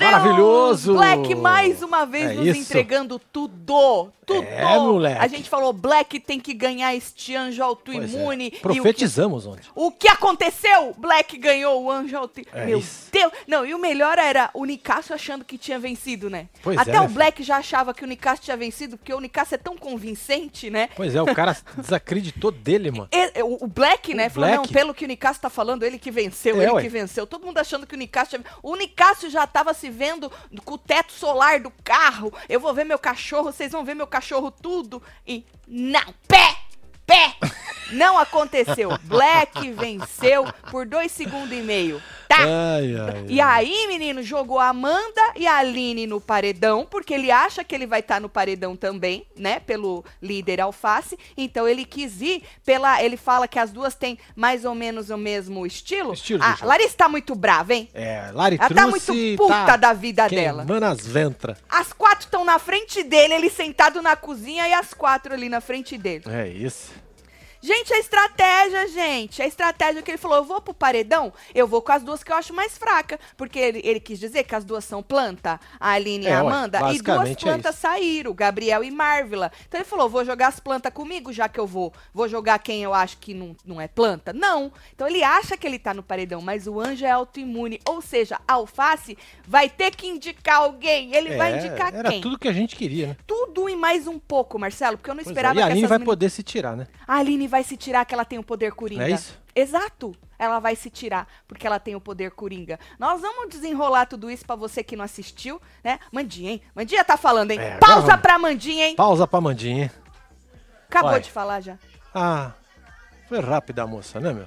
Deus! Maravilhoso! Black mais uma vez É nos isso. entregando tudo. Tudo. É, moleque. A gente falou, Black tem que ganhar este anjo autoimune. é. O que- Profetizamos ontem. O que aconteceu? Black ganhou o anjo autoimune. É Meu isso. Deus. Não, e o melhor era o Nicasso achando que tinha vencido, né? Pois Até é, o né, Black já achava que o Nicasso tinha vencido, porque o Nicasso é tão convincente, né? Pois é, o cara desacreditou dele, mano. E- o, Black, O né? Falou, não, Black. pelo que o Nicasso tá falando, ele que venceu, É, ele ué. que venceu. Todo mundo achando que o Nicasso tinha... O Nicasso já tava se vendo com o teto solar do carro. Eu vou ver meu cachorro, vocês vão ver meu cachorro tudo. E não, pé, pé. Não aconteceu. Black venceu por dois segundos e meio. Tá? Ai, ai, E aí, menino, jogou a Amanda e a Aline no paredão, porque ele acha que ele vai estar no paredão também, né? Pelo líder Alface. Então ele quis ir pela. Ele fala que as duas têm mais ou menos o mesmo estilo. Estilo, a bicho. Larissa tá muito brava, hein? É, Lari Ela tá muito puta tá da vida dela. as ventras. As quatro estão na frente dele, ele sentado na cozinha e as quatro ali na frente dele. É isso. Gente, a estratégia, gente. A estratégia que ele falou, eu vou pro paredão, eu vou com as duas que eu acho mais fraca. Porque ele, ele quis dizer que as duas são planta, a Aline e É, a ué, Amanda, e duas é plantas saíram, Gabriel e Marvila. Então ele falou, vou jogar as plantas comigo, já que eu vou. Vou jogar quem eu acho que não, não é planta? Não. Então ele acha que ele tá no paredão, mas o anjo é autoimune. Ou seja, a alface vai ter que indicar alguém. Ele vai É, indicar era quem? tudo que a gente queria, né? Tudo e mais um pouco, Marcelo, porque eu não Pois é, esperava E a Aline vai meninas- poder se tirar, né? a Aline vai se tirar que ela tem o poder coringa. É isso? Exato. Ela vai se tirar porque ela tem o poder coringa. Nós vamos desenrolar tudo isso pra você que não assistiu, né? Mandinha, hein? Mandinha tá falando, hein? É, Pausa vamos. pra Mandinha, hein? Pausa pra Mandinha, hein? Acabou de falar já. Ah, foi rápida a moça, né, meu?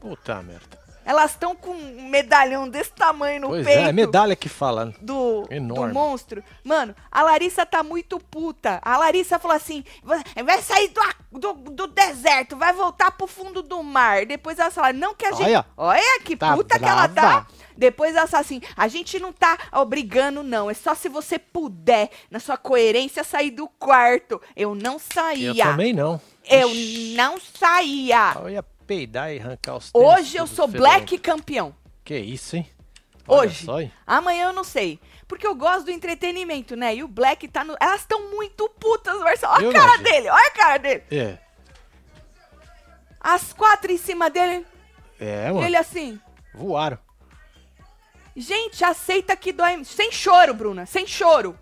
Puta merda. Elas estão com um medalhão desse tamanho no pois peito. é, é medalha que fala. do, do Enorme. monstro. Mano, a Larissa tá muito puta. A Larissa falou assim: "Vai- sair do, do, do deserto, vai voltar pro fundo do mar. Depois ela fala: não que a gente. Olha. Olha que Tá puta que ela tá. brava. Depois ela fala assim: a gente não tá obrigando, não. É só se você puder, na sua coerência, sair do quarto. Eu não Eu saía. também não. Eu não saía. Eu ia peidar e arrancar os tênis Hoje eu sou black campeão. Que isso, hein? Olha Hoje. só, hein? Amanhã eu não sei. Porque eu gosto do entretenimento, né? E o Black tá no. Elas estão muito putas, Marcelo. Olha Eu a cara imagino. dele, olha a cara dele. É. As quatro em cima dele, É, mano. ele assim. Voaram. Gente, aceita que dói. Sem choro, Bruna, sem choro.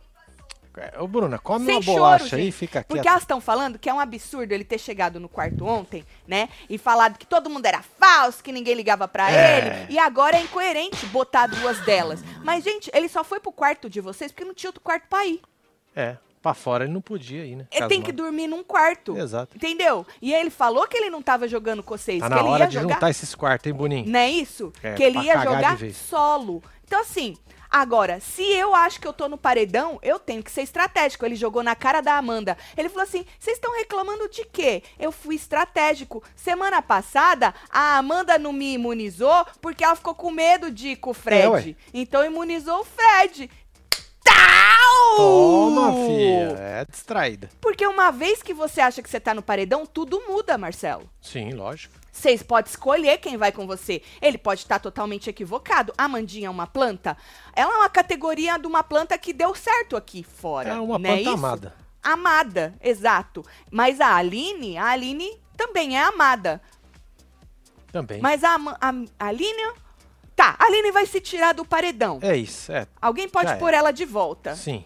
É, Ô, Bruna, come Sem uma choro, bolacha aí e gente. fica Porque quieta. elas estão falando que é um absurdo ele ter chegado no quarto ontem, né? E falado que todo mundo era falso, que ninguém ligava pra É. ele. E agora é incoerente botar duas delas. Mas, gente, ele só foi pro quarto de vocês porque não tinha outro quarto pra ir. É, pra fora ele não podia ir, né? Ele tem que dormir num quarto. Exato. Entendeu? E ele falou que ele não tava jogando com vocês, Tá que na ele hora ia de jogar. juntar esses quartos, hein, Boninho? Não é isso? É, que ele ia jogar solo. Então, assim, agora, se eu acho que eu tô no paredão, eu tenho que ser estratégico. Ele jogou na cara da Amanda. Ele falou assim: vocês estão reclamando de quê? Eu fui estratégico. Semana passada, a Amanda não me imunizou porque ela ficou com medo de ir com o Fred. É, então imunizou o Fred. Tal! Toma, filha. É distraída. Porque uma vez que você acha que você tá no paredão, tudo muda, Marcelo. Sim, lógico. Vocês podem escolher quem vai com você. Ele pode estar totalmente equivocado. A Mandinha é uma planta. Ela é uma categoria de uma planta que deu certo aqui fora. É uma é planta isso? amada. Amada, exato. Mas a Aline, a Aline também é amada. Também. Mas a, a, a Aline. Tá, a Aline vai se tirar do paredão. É isso, é. Alguém pode já pôr é. ela de volta. Sim.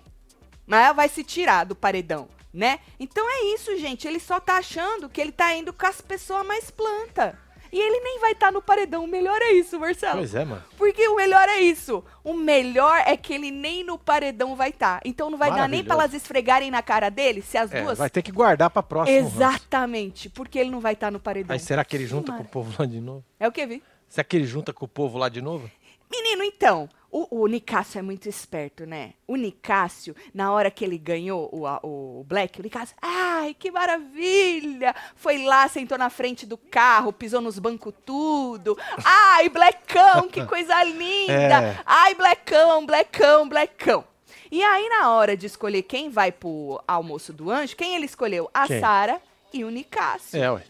Mas ela vai se tirar do paredão, né? Então é isso, gente. Ele só tá achando que ele tá indo com as pessoas mais planta. E ele nem vai estar no paredão. O melhor é isso, Marcelo. Pois é, mano. Porque o melhor é isso. O melhor é que ele nem no paredão vai estar. Então não vai dar nem Maravilhoso. elas esfregarem na cara dele, se as É, duas. vai ter que guardar pra próxima. Exatamente. Porque ele não vai estar no paredão. Aí será que ele junta mara- com o povo lá de novo? É o que, Vi? Será que ele junta com o povo lá de novo? Menino, então, o, o Nicásio é muito esperto, né? O Nicásio, na hora que ele ganhou o, a- o Black, o Nicásio, ai, que maravilha! Foi lá, sentou na frente do carro, pisou nos bancos tudo. Ai, Blackão, que coisa linda! É. Ai, Blackão, Blackão, Blackão. E aí, na hora de escolher quem vai pro almoço do anjo, quem ele escolheu? A? Sara e o Nicásio. É, ué.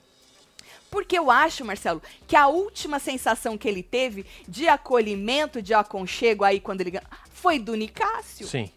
Porque eu acho, Marcelo, que a última sensação que ele teve de acolhimento, de aconchego aí quando ele ganhou, foi do Nicásio. Sim.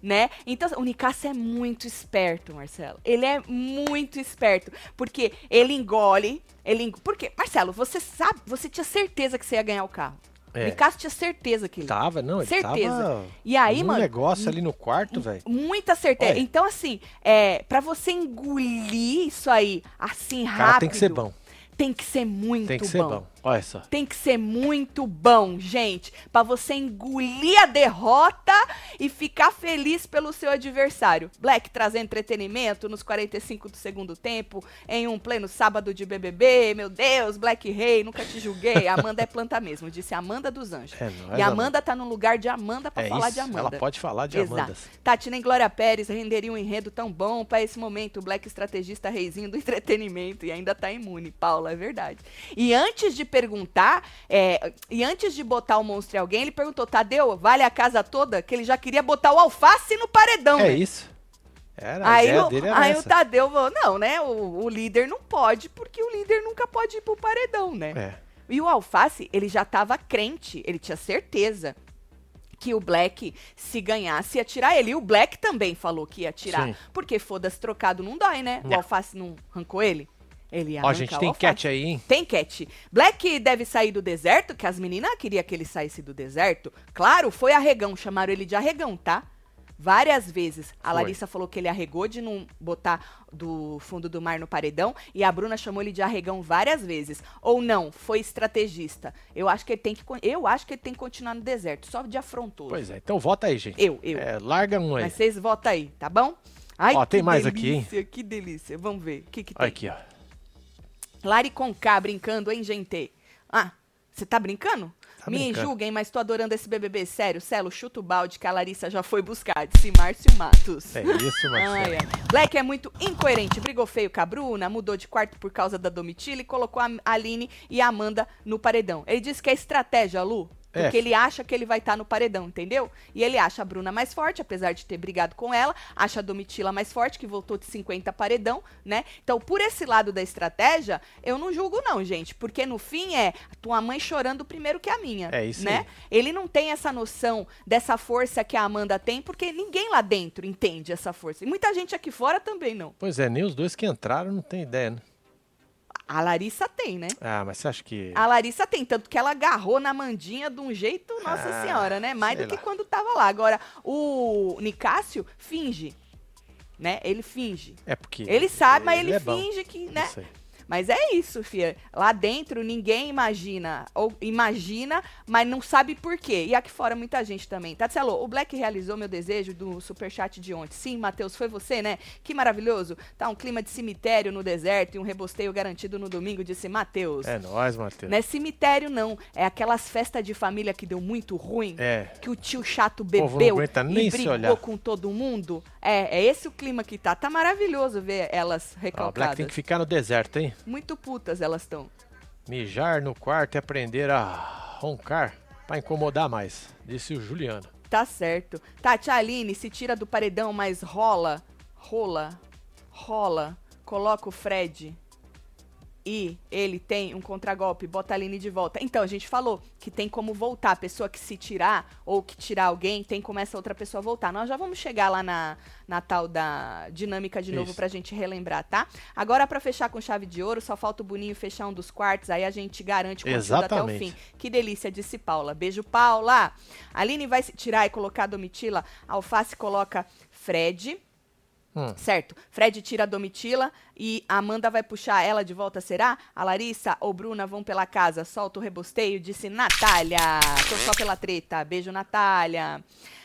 Né? Então, o Nicásio é muito esperto, Marcelo. Ele é muito esperto. Porque ele engole. Ele eng... Porque, Marcelo, você sabe, você tinha certeza que você ia ganhar o carro. É. O Nicásio tinha certeza que ele. Tava, não, ele Certeza. tava E aí, mano, negócio ali no quarto, velho. Muita certeza. Olha. Então, assim, é, para você engolir isso aí assim O rápido. cara tem que ser bom. Tem que ser muito Tem que ser bom. Olha só. Tem que ser muito bom, gente, Pra você engolir a derrota e ficar feliz pelo seu adversário. Black trazendo entretenimento nos 45 do segundo tempo, em um pleno sábado de BBB. Meu Deus, Black Rei, nunca te julguei. Amanda é planta mesmo, disse Amanda dos Anjos. É e Amanda tá no lugar de Amanda pra É falar isso. de Amanda. Ela pode falar de Exato. Amandas. Tatina e Glória Pérez renderiam um enredo tão bom pra esse momento. O Black estrategista reizinho do entretenimento e ainda tá imune. Paula, é verdade. E antes de perguntar, é, e antes de botar o monstro em alguém, ele perguntou: Tadeu, vale a casa toda? Que ele já queria botar o alface no paredão. É né? isso. Era, Aí, o, aí o. Tadeu falou: não, né? O, o líder não pode, porque o líder nunca pode ir pro paredão, né? É. E o Alface, ele já tava crente, ele tinha certeza que o Black, se ganhasse, ia tirar ele. E o Black também falou que ia tirar. Sim. Porque foda-se trocado não dói, né? O Não. Alface não arrancou ele? Ele ia Ó, gente, tem cat aí, hein? Tem cat. Black deve sair do deserto, que as meninas queriam que ele saísse do deserto. Claro, foi arregão, chamaram ele de arregão, tá? Várias vezes. A Foi. Larissa falou que ele arregou de não botar do fundo do mar no paredão. E a Bruna chamou ele de arregão várias vezes. Ou não, foi estrategista. Eu acho que ele tem que, eu acho que ele tem que continuar no deserto, só de afrontoso. Pois é, então vota aí, gente. Eu, eu. É, larga um aí. Mas vocês votam aí, tá bom? Ai, Ó, tem que mais aqui, hein? delícia, Que delícia. Vamos ver. O que, que tem? Aqui, ó. Lari Conká brincando, hein, gente? Ah, você tá brincando? Tá Me brincando. julguem, mas tô adorando esse BBB. Sério, Celo, chuta o balde que a Larissa já foi buscar. Disse Márcio Matos. É isso, Marcelo. Black é muito incoerente. Brigou feio com a Bruna, mudou de quarto por causa da Domitila e colocou a Aline e a Amanda no paredão. Ele disse que é estratégia, Lu. É. Porque ele acha que ele vai estar no paredão, entendeu? E ele acha a Bruna mais forte, apesar de ter brigado com ela. Acha a Domitila mais forte, que voltou de 50 paredão, né? Então, por esse lado da estratégia, eu não julgo não, gente. Porque no fim é tua mãe chorando primeiro que a minha. É isso né? aí. Ele não tem essa noção dessa força que a Amanda tem, porque ninguém lá dentro entende essa força. E muita gente aqui fora também não. Pois é, nem os dois que entraram não tem ideia, né? A Larissa tem, né? Ah, mas você acha que. A Larissa tem, tanto que ela agarrou na mandinha de um jeito, nossa Ah, senhora, né? Mais do sei que lá. quando tava lá. Agora, o Nicásio finge, né? Ele finge. É porque. Ele sabe, mas ele, é bom. finge que, né? Isso aí. Mas é isso, fia. Lá dentro ninguém imagina, ou imagina, mas não sabe por quê. E aqui fora muita gente também. Tatselo, o Black realizou meu desejo do superchat de ontem. Sim, Matheus, foi você, né? Que maravilhoso. Tá um clima de cemitério no deserto e um rebosteio garantido no domingo, disse Matheus. É nóis, Matheus. Não é cemitério, não. É aquelas festas de família que deu muito ruim. É. Que o tio chato bebeu e brigou com todo mundo. É, é esse o clima que tá. Tá maravilhoso ver elas recalcadas. Black tem que ficar no deserto, hein? Muito putas elas estão. Mijar no quarto e aprender a roncar pra incomodar mais, disse o Juliano. Tá certo. Tati Aline se tira do paredão, mas rola, rola, rola. Coloca o Fred e ele tem um contragolpe, bota a Aline de volta. Então, a gente falou que tem como voltar. A pessoa que se tirar ou que tirar alguém, tem como essa outra pessoa voltar. Nós já vamos chegar lá na, na tal da dinâmica de novo Isso. pra gente relembrar, tá? Agora, pra fechar com chave de ouro, só falta o Boninho fechar um dos quartos, aí a gente garante o conteúdo até o fim. Que delícia, disse Paula. Beijo, Paula. Aline vai se tirar e colocar a Domitila. Alface coloca Fred. Hum. Certo. Fred tira a Domitila e a Amanda vai puxar ela de volta, será? A Larissa ou Bruna vão pela casa. Solta o rebosteio, disse Natália. Tô só pela treta. Beijo, Natália.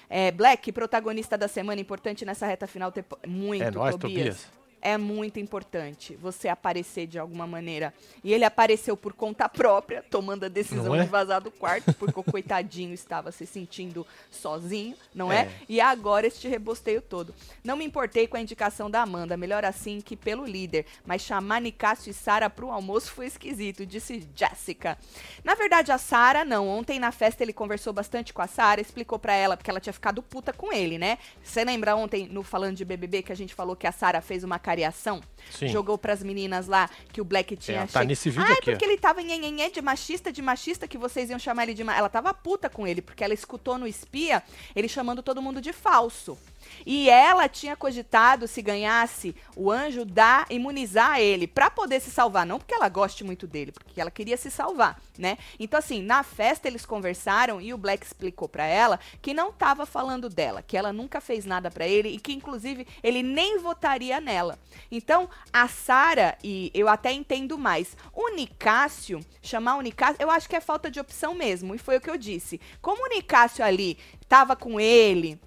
É, Black, protagonista da semana, importante nessa reta final. Ter... Muito, É nóis, Tobias. Tobias. É muito importante você aparecer de alguma maneira. E ele apareceu por conta própria, tomando a decisão é? de vazar do quarto, porque o coitadinho estava se sentindo sozinho, não é? É. E agora este rebosteio todo. Não me importei com a indicação da Amanda, melhor assim que pelo líder. Mas chamar Nicásio e Sara pro almoço foi esquisito, disse Jéssica. Na verdade, a Sara não. Ontem na festa ele conversou bastante com a Sara, explicou pra ela, porque ela tinha ficado puta com ele, né? Você lembra ontem, no falando de BBB, que a gente falou que a Sara fez uma cariação. Sim. Jogou pras meninas lá que o Black tinha É, tá che- nesse vídeo Ai, aqui, ó. porque ele tava nhenhenhé de machista, de machista, que vocês iam chamar ele de... ma- Ela tava puta com ele, porque ela escutou no espia ele chamando todo mundo de falso. E ela tinha cogitado, se ganhasse o anjo, dar, imunizar ele, pra poder se salvar. Não porque ela goste muito dele, porque ela queria se salvar, né? Então, assim, na festa eles conversaram e o Black explicou pra ela que não tava falando dela, que ela nunca fez nada pra ele e que, inclusive, ele nem votaria nela. Então, a Sara, e eu até entendo mais, o Nicásio, chamar o Nicásio, eu acho que é falta de opção mesmo, e foi o que eu disse. Como o Nicásio ali tava com ele,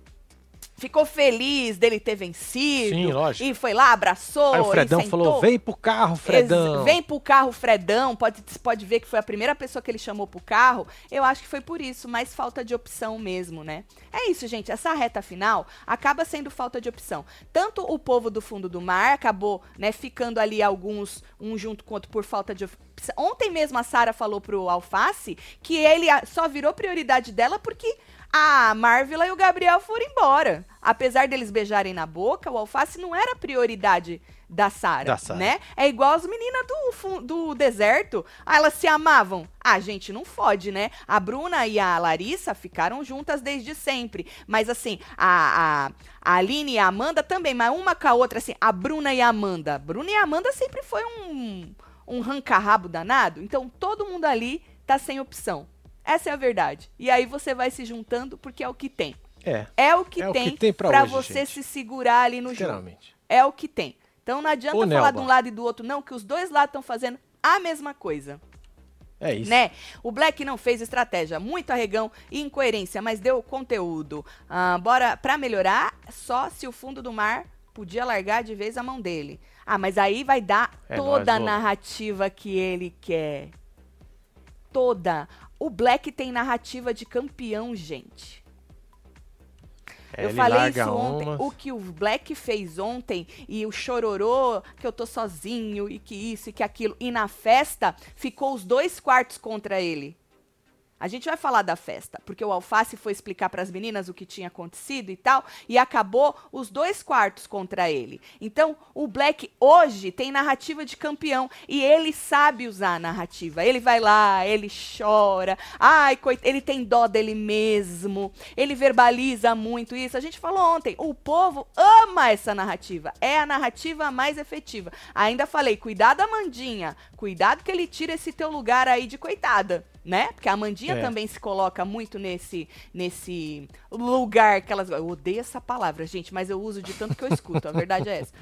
ficou feliz dele ter vencido, Sim, lógico. e foi lá, abraçou, Aí o Fredão falou: vem pro carro, Fredão. Ex- Vem pro carro, Fredão. Pode, pode ver que foi a primeira pessoa que ele chamou pro carro. Eu acho que foi por isso, mais falta de opção mesmo, né? É isso, gente. Essa reta final acaba sendo falta de opção. Tanto o povo do fundo do mar acabou, né, ficando ali alguns, um junto com o outro por falta de opção. Ontem mesmo a Sara falou pro Alface que ele só virou prioridade dela porque a Marvila e o Gabriel foram embora. Apesar deles beijarem na boca, o Alface não era prioridade da Sara, né? É igual as meninas do, do deserto. Ah, elas se amavam. Ah, gente, não fode, né? A Bruna e a Larissa ficaram juntas desde sempre. Mas assim, a, a, a Aline e a Amanda também, mas uma com a outra, assim, a Bruna e a Amanda. Bruna e a Amanda sempre foi um, um ranca-rabo danado. Então todo mundo ali tá sem opção. Essa é a verdade. E aí você vai se juntando porque é o que tem. É, É o que É tem, tem pra hoje, você gente. se segurar ali no jogo. É o que tem. Então não adianta Ô, falar Nelba. de um lado e do outro, não, que os dois lados estão fazendo a mesma coisa, É isso. né? O Black não fez estratégia, muito arregão e incoerência, mas deu conteúdo. Ah, bora, pra melhorar, só se o fundo do mar podia largar de vez a mão dele. Ah, mas aí vai dar É toda nóis, a narrativa que ele quer. Toda. O Black tem narrativa de campeão, gente. É, eu falei isso ontem. umas. O que o Black fez ontem e o chororô, que eu tô sozinho e que isso e que aquilo. E na festa ficou os dois quartos contra ele. A gente vai falar da festa, porque o Alface foi explicar para as meninas o que tinha acontecido e tal, e acabou os dois quartos contra ele. Então, o Black hoje tem narrativa de campeão e ele sabe usar a narrativa. Ele vai lá, ele chora, ai, coit... ele tem dó dele mesmo, ele verbaliza muito isso. A gente falou ontem, o povo ama essa narrativa, é a narrativa mais efetiva. Ainda falei, cuidado, Amandinha, cuidado que ele tira esse teu lugar aí de coitada né? Porque a Amandinha É. também se coloca muito nesse nesse lugar que elas. Eu odeio essa palavra, gente, mas eu uso de tanto que eu escuto. A verdade é essa.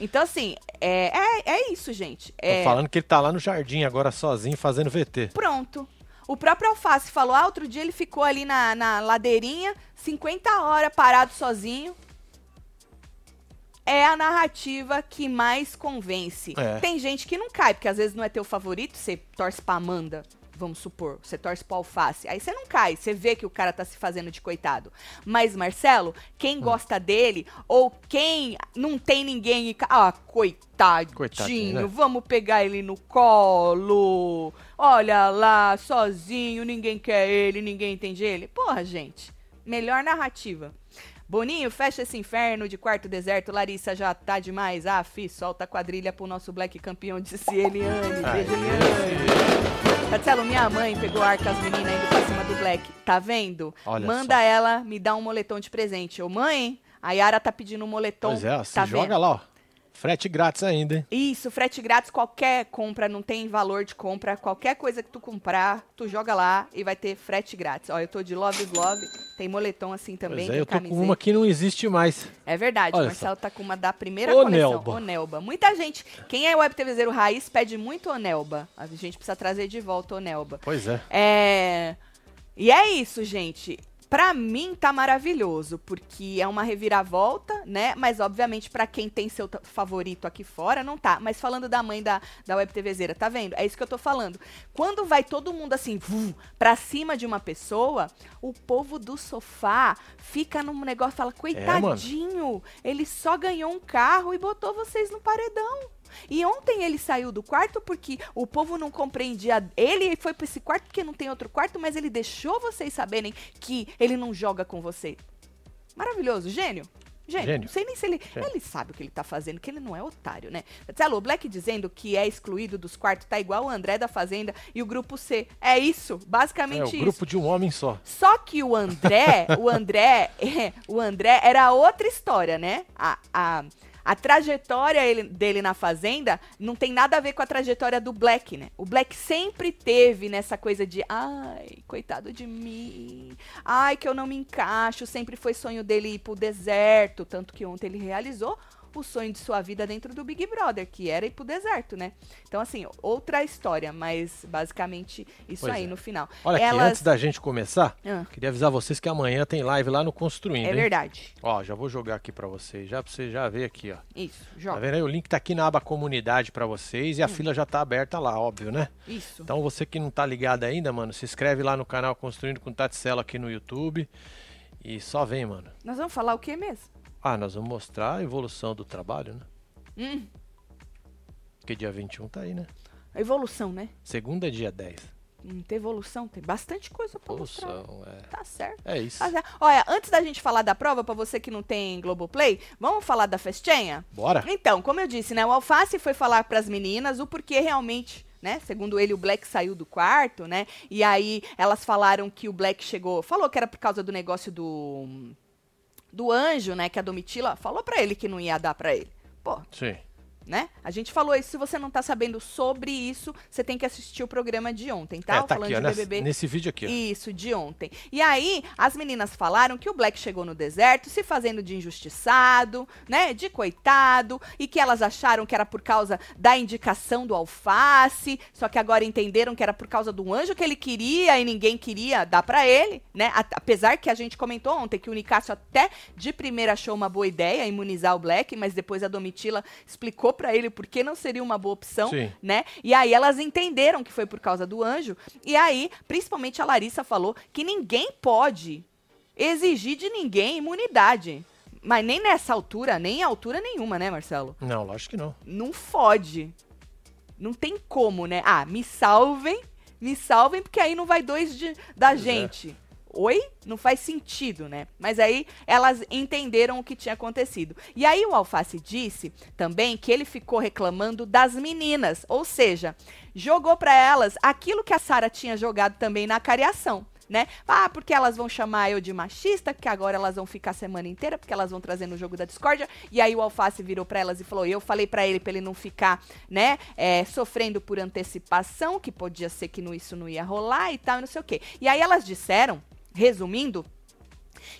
Então, assim, é, é, é isso, gente. Tô É, falando que ele tá lá no jardim agora sozinho fazendo VT. pronto. O próprio Alface falou: ah, outro dia ele ficou ali na, na ladeirinha, 50 horas parado sozinho. É a narrativa que mais convence. É. Tem gente que não cai, porque às vezes não é teu favorito, você torce pra Amanda, vamos supor, você torce pro Alface. Aí você não cai, você vê que o cara tá se fazendo de coitado. Mas, Marcelo, quem gosta dele, ou quem não tem ninguém e. Ah, coitadinho, Coitadinho, né? vamos pegar ele no colo. Olha lá, sozinho, ninguém quer ele, ninguém entende ele. Porra, gente, melhor narrativa. Boninho, fecha esse inferno de quarto deserto. Larissa já tá demais. Ah, fi, solta a quadrilha pro nosso Black campeão, disse Eliane. Ai, Beijo, Eliane. Marcelo, minha mãe pegou ar com as meninas indo pra cima do Black. Tá vendo? Olha Manda só. ela me dar um moletom de presente. Ô, mãe, a Yara tá pedindo um moletom. Pois é, se tá joga vendo? lá, ó. Frete grátis ainda, hein? Isso, frete grátis, qualquer compra, não tem valor de compra. Qualquer coisa que tu comprar, tu joga lá e vai ter frete grátis. Ó, eu tô de Love is Love, tem moletom assim também, Pois é, eu tô camiseta. com uma que não existe mais. É verdade, Olha o Marcelo tá com uma da primeira Ô, coleção, Nelba. o Nelba. Muita gente, quem é web TVzeiro raiz, pede muito o Nelba. A gente precisa trazer de volta o Nelba. Pois é. É. E é isso, gente. Pra mim tá maravilhoso, porque é uma reviravolta, né? Mas obviamente pra quem tem seu favorito aqui fora não tá. Mas falando da mãe da, da Web TVzeira, tá vendo? É isso que eu tô falando. Quando vai todo mundo assim, vum, pra cima de uma pessoa, o povo do sofá fica num negócio e fala: coitadinho, ele só ganhou um carro e botou vocês no paredão. E ontem ele saiu do quarto porque o povo não compreendia ele e foi para esse quarto porque não tem outro quarto, mas ele deixou vocês saberem que ele não joga com você. Maravilhoso, gênio. Gênio. Gênio. Não sei nem se ele. Gênio. Ele sabe o que ele tá fazendo, que ele não é otário, né? Marcelo, Black dizendo que é excluído dos quartos tá igual o André da Fazenda e o grupo C. É isso, É basicamente o isso. grupo de um homem só. Só que o André, o André, o André era outra história, né? A, a, a trajetória ele- dele na Fazenda não tem nada a ver com a trajetória do Black, né? O Black sempre teve nessa coisa de, ai, coitado de mim, ai, que eu não me encaixo. Sempre foi sonho dele ir pro deserto, tanto que ontem ele realizou o sonho de sua vida dentro do Big Brother, que era ir pro deserto, né? Então, assim, outra história, mas basicamente isso Pois aí é. no final. Olha aqui, Elas- antes da gente começar, Ah. queria avisar vocês que amanhã tem live lá no Construindo, É hein? verdade. Ó, já vou jogar aqui pra vocês, já pra você já ver aqui, ó. Isso, Tá joga. vendo aí? O link tá aqui na aba comunidade pra vocês e a Hum. fila já tá aberta lá, óbvio, né? Isso. Então você que não tá ligado ainda, mano, se inscreve lá no canal Construindo com Taticela aqui no YouTube. E só vem, mano. Nós vamos falar o que mesmo? Ah, nós vamos mostrar a evolução do trabalho, né? Hum, Porque dia 21 tá aí, né? a evolução, né? Segunda é dia 10. Hum, tem evolução, tem bastante coisa pra mostrar. Evolução, é. Tá certo. É isso. Tá certo. Olha, antes da gente falar da prova, pra você que não tem Globoplay, vamos falar da festinha? Bora? Então, como eu disse, né? O Alface foi falar pras meninas o porquê realmente. Né? Segundo ele, o Black saiu do quarto, né? E aí elas falaram que o Black chegou. Falou que era por causa do negócio do. Do anjo, né? Que a Domitila falou pra ele que não ia dar pra ele. Pô, Sim. Né? A gente falou isso. Se você não tá sabendo sobre isso, você tem que assistir o programa de ontem, tá? é, tá Falando aqui, ó, de nessa- BBB. nesse vídeo aqui, ó. Isso, de ontem. E aí, as meninas falaram que o Black chegou no deserto se fazendo de injustiçado, né? De coitado, e que elas acharam que era por causa da indicação do alface, só que agora entenderam que era por causa do anjo que ele queria e ninguém queria dar pra ele, né? Apesar que a gente comentou ontem que o Nicásio até de primeira achou uma boa ideia imunizar o Black, mas depois a Domitila explicou pra ele por que não seria uma boa opção Sim. né? E aí elas entenderam que foi por causa do anjo. E aí, principalmente a Larissa falou que ninguém pode exigir de ninguém imunidade. Mas nem nessa altura, nem em altura nenhuma, né, Marcelo? Não, lógico que não. Não fode. Não tem como, né? Ah, me salvem, me salvem, porque aí não vai dois de, da Pois é. Oi? Não faz sentido, né? Mas aí elas entenderam o que tinha acontecido. E aí o Alface disse também que ele ficou reclamando das meninas, ou seja, jogou pra elas aquilo que a Sara tinha jogado também na cariação. Né? Ah, porque elas vão chamar eu de machista, que agora elas vão ficar a semana inteira, porque elas vão trazer no jogo da discórdia. E aí o Alface virou pra elas e falou: Eu falei pra ele pra ele não ficar, né, é, sofrendo por antecipação, que podia ser que não- isso não ia rolar e tal, e não sei o quê. E aí elas disseram, resumindo,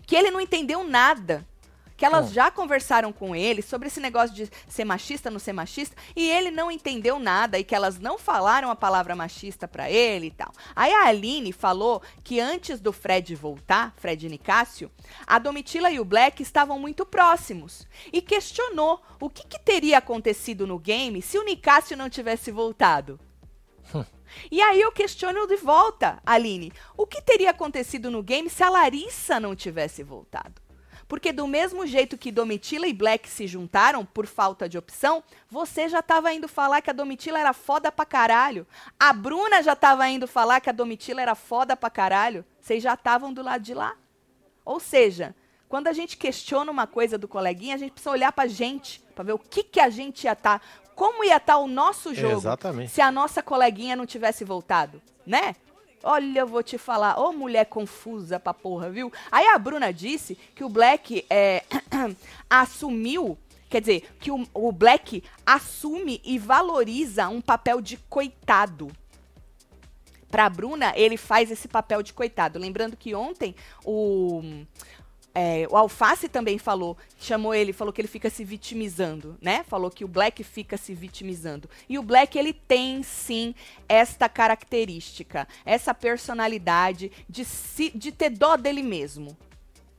que ele não entendeu nada. Que elas Bom. já conversaram com ele sobre esse negócio de ser machista, não ser machista, e ele não entendeu nada e que elas não falaram a palavra machista pra ele e tal. Aí a Aline falou que antes do Fred voltar, Fred e Nicásio, a Domitila e o Black estavam muito próximos e questionou o que, que teria acontecido no game se o Nicásio não tivesse voltado. E aí eu questiono de volta, Aline, o que teria acontecido no game se a Larissa não tivesse voltado? Porque do mesmo jeito que Domitila e Black se juntaram por falta de opção, você já estava indo falar que a Domitila era foda pra caralho. A Bruna já estava indo falar que a Domitila era foda pra caralho. Vocês já estavam do lado de lá. Ou seja, quando a gente questiona uma coisa do coleguinha, a gente precisa olhar pra gente, pra ver o que, que a gente ia estar, como ia estar o nosso jogo Exatamente. se a nossa coleguinha não tivesse voltado, né? Olha, eu vou te falar, ô mulher confusa pra porra, viu? Aí a Bruna disse que o Black é, assumiu, quer dizer, que o, o Black assume e valoriza um papel de coitado. Pra Bruna, ele faz esse papel de coitado. Lembrando que ontem o, é, o Alface também falou, chamou ele, falou que ele fica se vitimizando, né? Falou que o Black fica se vitimizando. E o Black, ele tem sim esta característica, essa personalidade de, de ter dó dele mesmo.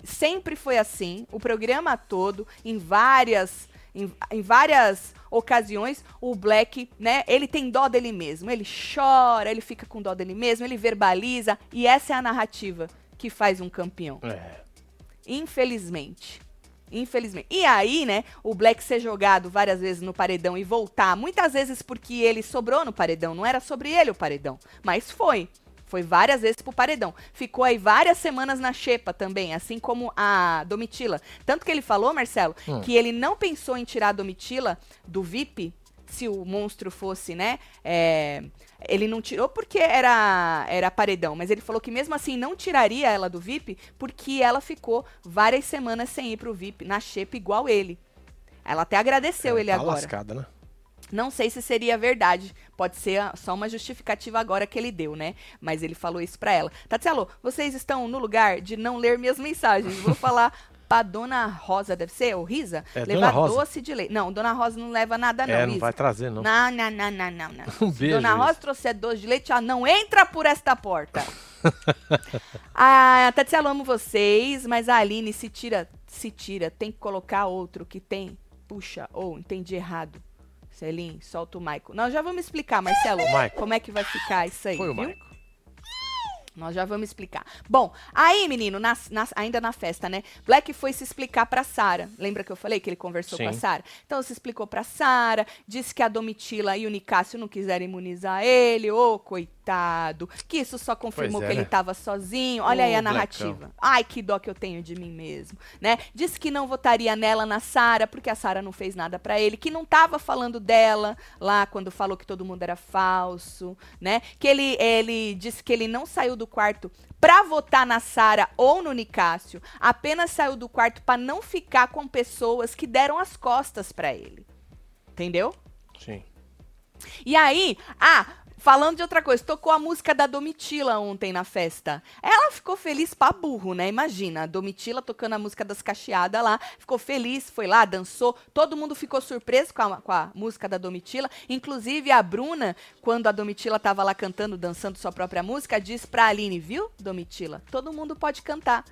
Sempre foi assim, o programa todo, em várias. Em, em várias ocasiões, o Black, né, ele tem dó dele mesmo. Ele chora, ele fica com dó dele mesmo, ele verbaliza. E essa é a narrativa que faz um campeão. É. Infelizmente. Infelizmente. E aí, né, o Black ser jogado várias vezes no paredão e voltar, muitas vezes porque ele sobrou no paredão, não era sobre ele o paredão, mas foi. Foi várias vezes pro paredão. Ficou aí várias semanas na xepa também, assim como a Domitila. Tanto que ele falou, Marcelo, Hum. que ele não pensou em tirar a Domitila do VIP, se o monstro fosse, né? é, ele não tirou porque era, era paredão, mas ele falou que mesmo assim não tiraria ela do VIP porque ela ficou várias semanas sem ir pro VIP, na xepa igual ele. Ela até agradeceu ele tá agora. lascada, né? Não sei se seria verdade. Pode ser só uma justificativa agora que ele deu, né? Mas ele falou isso pra ela. Tatielo, vocês estão no lugar de não ler minhas mensagens. Vou falar pra Dona Rosa, deve ser? Ou Risa? É, levar doce de leite. Não, Dona Rosa não leva nada, não, é, não Risa. vai trazer, não. Não, não, não, não, não, não. Um beijo, Dona. Rosa trouxer doce de leite, ela não entra por esta porta. ah, Tatielo, amo vocês, mas a Aline se tira, se tira, tem que colocar outro que tem. Puxa, ou entendi errado. Celim, solta o Maico. Nós já vamos explicar, Marcelo, como é que vai ficar isso aí, Foi o? Maico. Nós já vamos explicar. Bom, aí, menino, nas- nas- ainda na festa, né? Black foi se explicar pra Sara. Lembra que eu falei que ele conversou com a Sim. Sara? Então se explicou pra Sara, disse que a Domitila e o Nicásio não quiseram imunizar ele, ô coitado. Que isso só confirmou é, que ele né? tava sozinho. Olha aí Ô, a narrativa. Ai, que dó que eu tenho de mim mesmo, né? Disse que não votaria nela na Sara, porque a Sara não fez nada pra ele, que não tava falando dela lá quando falou que todo mundo era falso, né? Que ele ele disse que ele não saiu do quarto pra votar na Sara ou no Nicásio, apenas saiu do quarto pra não ficar com pessoas que deram as costas pra ele. Entendeu? Sim. E aí, ah, falando de outra coisa, tocou a música da Domitila ontem na festa. Ela ficou feliz pra burro, né? Imagina, a Domitila tocando a música das cacheadas lá, ficou feliz, foi lá, dançou. Todo mundo ficou surpreso com a, com a música da Domitila. Inclusive a Bruna, quando a Domitila tava lá cantando, dançando sua própria música, disse pra Aline, viu, Domitila? Todo mundo pode cantar.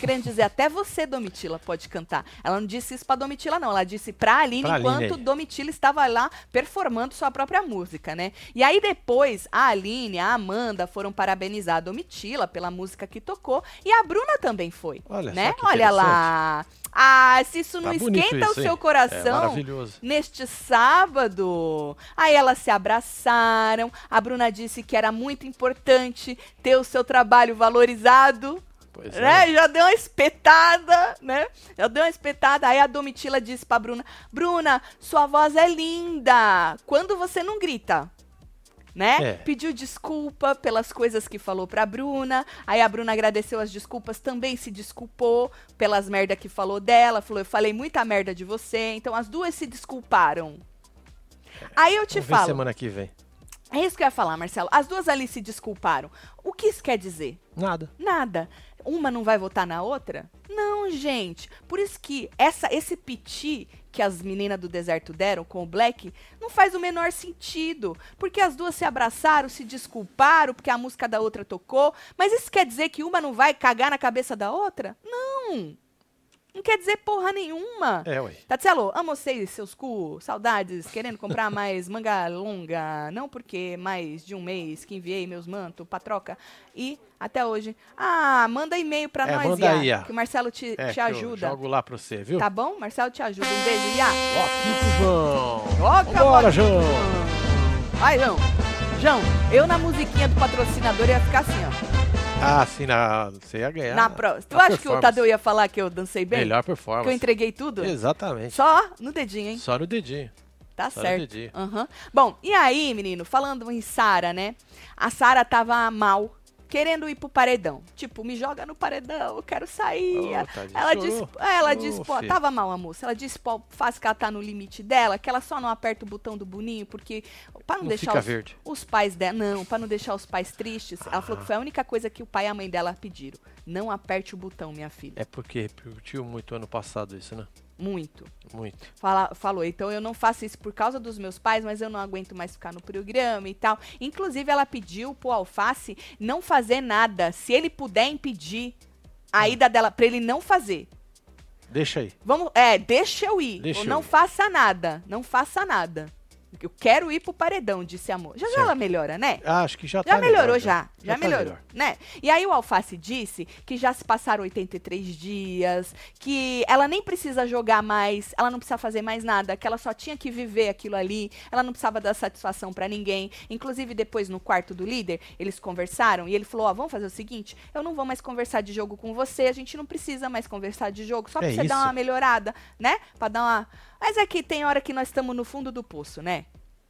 Querendo dizer, até você, Domitila, pode cantar. Ela não disse isso pra Domitila, não. Ela disse pra Aline, Pra Aline enquanto aí. Domitila estava lá performando sua própria música, né? E aí depois, a Aline, a Amanda foram parabenizar a Domitila pela música que tocou. E a Bruna também foi, Olha né? Olha lá. Ah, se isso não Tá bonito esquenta isso, o seu hein? É coração maravilhoso. neste sábado. Aí elas se abraçaram. A Bruna disse que era muito importante ter o seu trabalho valorizado Pois é. né? Já deu uma espetada, né? Já deu uma espetada. Aí a Domitila disse pra Bruna: Bruna, sua voz é linda. Quando você não grita? Né? É. Pediu desculpa pelas coisas que falou pra Bruna. Aí a Bruna agradeceu as desculpas, também se desculpou pelas merda que falou dela. Falou: Eu falei muita merda de você. Então as duas se desculparam. Aí eu te Vamos falo. semana que vem. É isso que eu ia falar, Marcelo. As duas ali se desculparam. O que isso quer dizer? Nada. Nada. Uma não vai votar na outra? Não, gente. Por isso que essa, esse piti que as meninas do deserto deram com o Black não faz o menor sentido. Porque as duas se abraçaram, se desculparam, porque a música da outra tocou. Mas isso quer dizer que uma não vai cagar na cabeça da outra? Não. Não quer dizer porra nenhuma. É, ué. Tatielo, amo vocês, seus cu, saudades, querendo comprar mais manga longa, não porque mais de um mês que enviei meus mantos pra troca e até hoje. Ah, manda e-mail pra É, nós, manda Iá, aí, Iá. que o Marcelo te, É, te que eu ajuda. jogo lá pra você, viu? Tá bom? Marcelo te ajuda. Um beijo, Iá. Ó, aqui pro João. Toca, bola. João. Vai, João. João, eu na musiquinha do patrocinador ia ficar assim, ó. Ah, sim, na... você ia ganhar. na próxima. Tu acha que o performance. Tadeu ia falar que eu dancei bem? Melhor Que eu performance. entreguei tudo? Exatamente. Só no dedinho, hein? Só no dedinho. Tá Só no certo. dedinho. Aham. Bom, e aí, menino, falando em Sara, né? A Sara tava mal, querendo ir pro paredão. Tipo, me joga no paredão, eu quero sair. Tadinha, ela disse, ela Ô, disse, pô, filho. tava mal a moça. Ela disse, pô, faz que ela tá no limite dela, que ela só não aperta o botão do boninho, porque pra não, Não deixar os, os pais dela, não, pra não deixar os pais tristes. Ela falou Ah. que foi a única coisa que o pai e a mãe dela pediram. Não aperte o botão, minha filha. É porque curtiu muito ano passado isso, né? Muito. Muito. Fala- falou, então eu não faço isso por causa dos meus pais, mas eu não aguento mais ficar no programa e tal. Inclusive, ela pediu pro Alface não fazer nada, se ele puder impedir a ida dela, pra ele não fazer. Deixa aí. Vamos, é, deixa eu ir, Deixa eu não ir. faça nada, não faça nada. Eu quero ir pro paredão, disse a moça. Já já Certo. ela melhora, né? Ah, acho que já, Já tá melhorou, melhor, já. Já, tá melhorou, melhor. né? E aí o Alface disse que já se passaram 83 dias, que ela nem precisa jogar mais, ela não precisa fazer mais nada, que ela só tinha que viver aquilo ali, ela não precisava dar satisfação pra ninguém. Inclusive, depois, no quarto do líder, eles conversaram e ele falou: Ó, vamos fazer o seguinte: eu não vou mais conversar de jogo com você, a gente não precisa mais conversar de jogo, só pra É você dar isso. uma melhorada, né? Pra dar uma. Mas é que tem hora que nós estamos no fundo do poço, né?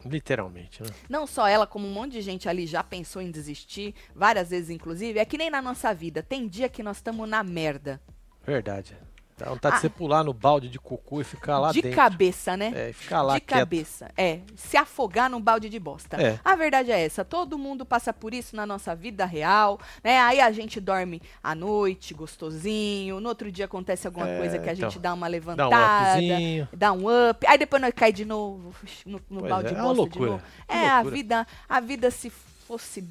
Literalmente, né? Não só ela, como um monte de gente ali já pensou em desistir, várias vezes inclusive. É que nem na nossa vida. Tem dia que nós estamos na merda. Verdade. Dá vontade Ah. de você pular no balde de cocô e ficar lá de dentro. cabeça, né? É, ficar lá de quieto. cabeça. É, se afogar num balde de bosta. É. A verdade é essa, todo mundo passa por isso na nossa vida real, né? Aí a gente dorme à noite, gostosinho, no outro dia acontece alguma É, coisa que a então, gente dá uma Dá um levantada, dá um up, aí depois nós cai de novo no, no balde é, de é uma bosta loucura, de novo. É, a loucura. vida, a vida se fosse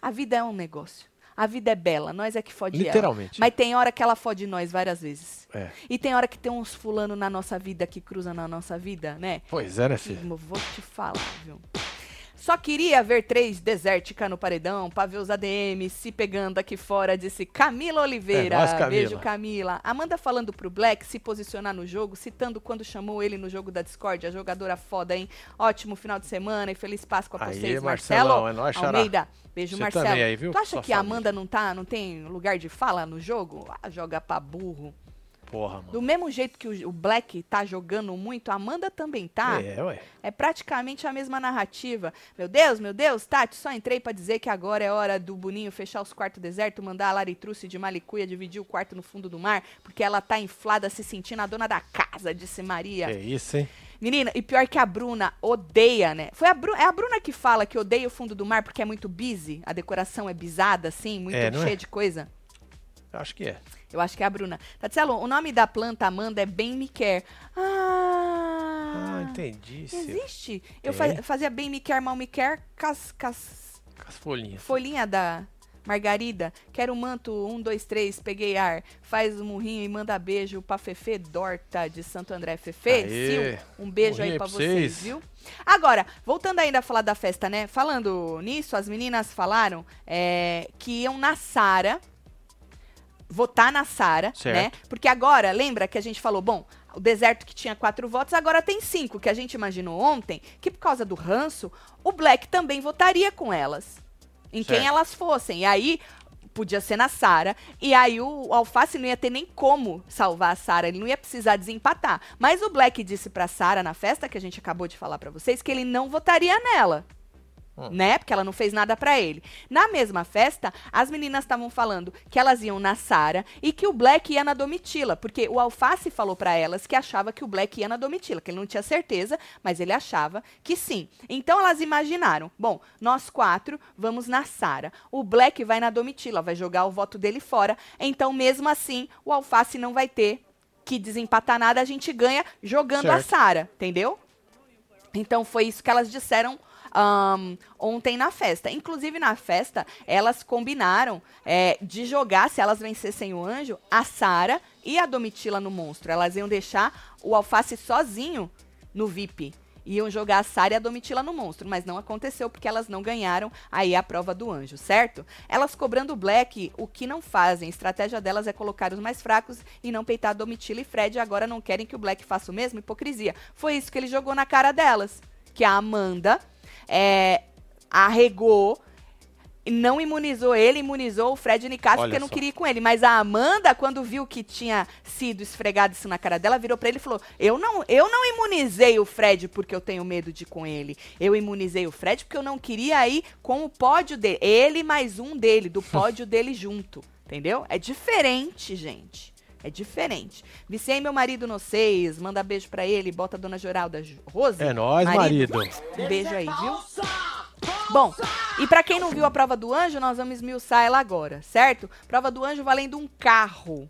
a vida é um negócio. A vida é bela, nós é que fode ela. Literalmente. Mas tem hora que ela fode nós várias vezes. É. E tem hora que tem uns fulano na nossa vida que cruza na nossa vida, né? Pois é, né, filho? vou te falar, viu? Só queria ver três desértica no paredão pra ver os ADMs se pegando aqui fora, disse Camila Oliveira. É nóis, Camila. Beijo, Camila. Amanda falando pro Black se posicionar no jogo, citando quando chamou ele no jogo da Discord. A jogadora foda, hein? Ótimo final de semana e feliz Páscoa pra Aí, vocês, Marcelão, Marcelo. é nóis. Almeida. Beijo, Você Marcelo. aí? Tu acha Sua que a. Amanda não tá, não tem lugar de fala no jogo? Ah, joga pra burro. Porra, mano. Do mesmo jeito que o, Black tá jogando muito, a Amanda também tá. É, ué. É praticamente a mesma narrativa. Meu Deus, meu Deus, Tati, só entrei pra dizer que agora é hora do Boninho fechar os quartos deserto, mandar a Laritruce de Malicuia dividir o quarto no fundo do mar, porque ela tá inflada se sentindo a dona da casa, disse Maria. É isso, hein? Menina, e pior que a Bruna odeia, né? Foi a Bru é a Bruna que fala que odeia o fundo do mar porque é muito busy, a decoração é bisada, assim, muito É, cheia é? de coisa. Acho que é. Eu acho que é a Bruna. Tatielo, o nome da planta Amanda é Bem Me Quer. Ah, Ah, entendi. Existe. Eu fa- fazia Bem Me Quer, Mal Me Quer, cas, cas, Com as folhinhas. folhinha da Margarida. Quero um manto, um, dois, três, peguei ar. Faz um murrinho e manda beijo pra Fefe Dorta, de Santo André. Fefe, Sil, um beijo aí pra pra vocês, vocês. viu? Agora, voltando ainda a falar da festa, né? Falando nisso, as meninas falaram é, que iam na Sara votar na Sara, né? Porque agora, lembra que a gente falou, bom, o deserto que tinha quatro votos, agora tem cinco, que a gente imaginou ontem, que por causa do ranço, o Black também votaria com elas. Em quem Certo. elas fossem. E aí, podia ser na Sara. E aí o, o Alface não ia ter nem como salvar a Sara, ele não ia precisar desempatar. Mas o Black disse pra Sara na festa que a gente acabou de falar pra vocês que ele não votaria nela. Hum. Né? Porque ela não fez nada pra ele. Na mesma festa, as meninas estavam falando que elas iam na Sara e que o Black ia na Domitila, porque o Alface falou pra elas que achava que o Black ia na Domitila, que ele não tinha certeza, mas ele achava que sim. Então elas imaginaram, bom, nós quatro vamos na Sara. O Black vai na Domitila, vai jogar o voto dele fora. Então, mesmo assim, o Alface não vai ter que desempatar nada, a gente ganha jogando a Certo. Sara, entendeu? Então foi isso que elas disseram ahn, ontem na festa. Inclusive na festa, elas combinaram é, de jogar, se elas vencessem o anjo, a Sara e a Domitila no monstro. Elas iam deixar o Alface sozinho no VIP. Iam jogar a Sara e a Domitila no monstro, mas não aconteceu porque elas não ganharam aí a prova do anjo, certo? Elas cobrando o Black, o que não fazem. A estratégia delas é colocar os mais fracos e não peitar Domitila e Fred. Agora não querem que o Black faça o mesmo? Hipocrisia. Foi isso que ele jogou na cara delas. Que a Amanda é, arregou, não imunizou ele, imunizou o Fred Olha porque não só. queria ir com ele. Mas a Amanda, quando viu que tinha sido esfregado isso na cara dela, virou pra ele e falou: eu não, eu não imunizei o Fred porque eu tenho medo de ir com ele. Eu imunizei o Fred porque eu não queria ir com o pódio dele. Ele mais um dele, do pódio dele junto. Entendeu? É diferente, gente. É diferente. Viciei meu marido no seis, manda beijo pra ele, bota a dona Joralda Ju- Rose. É nóis, marido. Um beijo aí, viu? Bom, e pra quem não viu a prova do anjo, nós vamos esmiuçar ela agora, certo? Prova do anjo valendo um carro.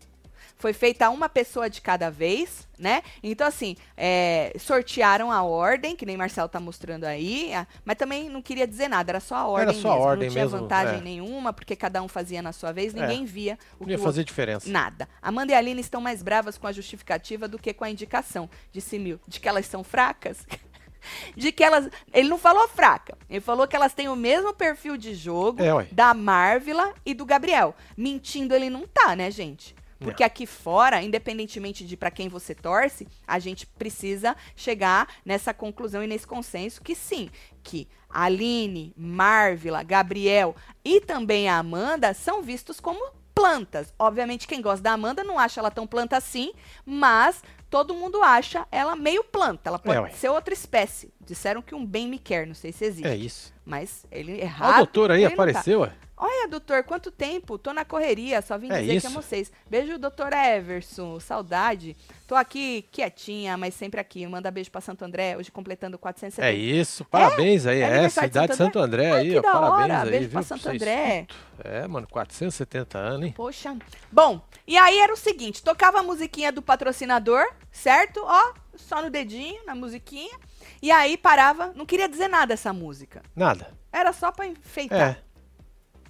Foi feita uma pessoa de cada vez, né? Então, assim, é, sortearam a ordem, que nem Marcelo tá mostrando aí, a- mas também não queria dizer nada, era só a ordem só a mesmo. ordem não tinha mesmo, vantagem é. nenhuma, porque cada um fazia na sua vez, ninguém via o Não que ia o fazer diferença. Nada. Amanda e a Aline estão mais bravas com a justificativa do que com a indicação, disse Mil. De que elas são fracas? de que elas. Ele não falou fraca. Ele falou que elas têm o mesmo perfil de jogo É, da Marvila e do Gabriel. Mentindo ele não tá, né, gente? Porque aqui fora, independentemente de pra quem você torce, a gente precisa chegar nessa conclusão e nesse consenso que sim, que Aline, Marvila, Gabriel e também a Amanda são vistos como plantas. Obviamente, quem gosta da Amanda não acha ela tão planta assim, mas todo mundo acha ela meio planta. Ela pode É, ser outra espécie. Disseram que um bem me quer, não sei se existe. É isso. Mas ele errado. o doutor aí tá. apareceu, ué. Olha, doutor, quanto tempo? Tô na correria, só vim É dizer isso. que amo vocês. Beijo, doutor Everson, saudade. Tô aqui quietinha, mas sempre aqui. Manda beijo pra Santo André, hoje completando 470. É isso. Parabéns aí. É É, cidade de Santo Santo André aí, que ó. da Parabéns hora. aí, Beijo viu? pra Santo André. É, mano, 470 anos, hein? Poxa. Bom, e aí era o seguinte, tocava a musiquinha do patrocinador, certo? Ó, só no dedinho, na musiquinha. E aí parava, não queria dizer nada essa música. Nada. Era só pra enfeitar. É.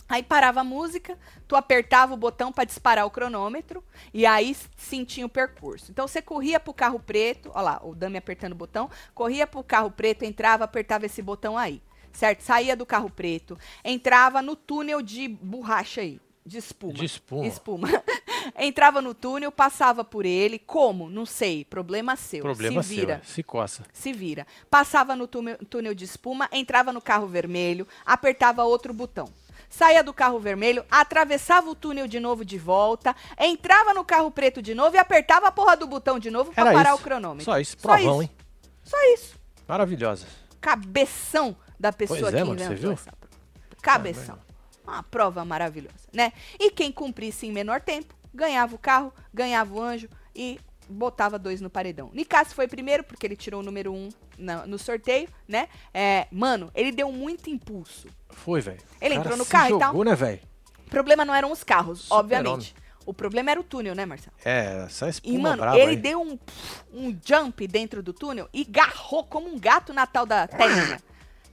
Aí parava a música, tu apertava o botão para disparar o cronômetro e aí sentia o percurso. Então você corria pro carro preto, ó lá, o Dami apertando o botão, corria pro carro preto, entrava, apertava esse botão aí, certo? Saía do carro preto, entrava no túnel de borracha aí, de espuma. De espuma. Espuma. entrava no túnel, passava por ele, como? Não sei, problema seu. Problema se seu. vira é. Se coça. se vira. Passava no túnel de espuma, entrava no carro vermelho, apertava outro botão. Saía do carro vermelho, atravessava o túnel de novo de volta, entrava no carro preto de novo e apertava a porra do botão de novo pra Era parar isso. o cronômetro. Só isso. Provão, isso. hein? Só isso. Maravilhosa. Cabeção da pessoa Pois é, que mano, você inventou viu? essa prova. Cabeção. Uma prova maravilhosa, né? E quem cumprisse em menor tempo, ganhava o carro, ganhava o anjo e botava dois no paredão. Nicásio foi primeiro, porque ele tirou o número um na- no sorteio, né? É, mano, ele deu muito impulso. Foi, velho. Ele cara entrou no carro e jogou, tal. né, velho? O problema não eram os carros, Super-homem. obviamente. O problema era o túnel, né, Marcelo? É, essa espuma E, mano, brava ele aí. deu um, um jump dentro do túnel e garrou como um gato na tal da telinha.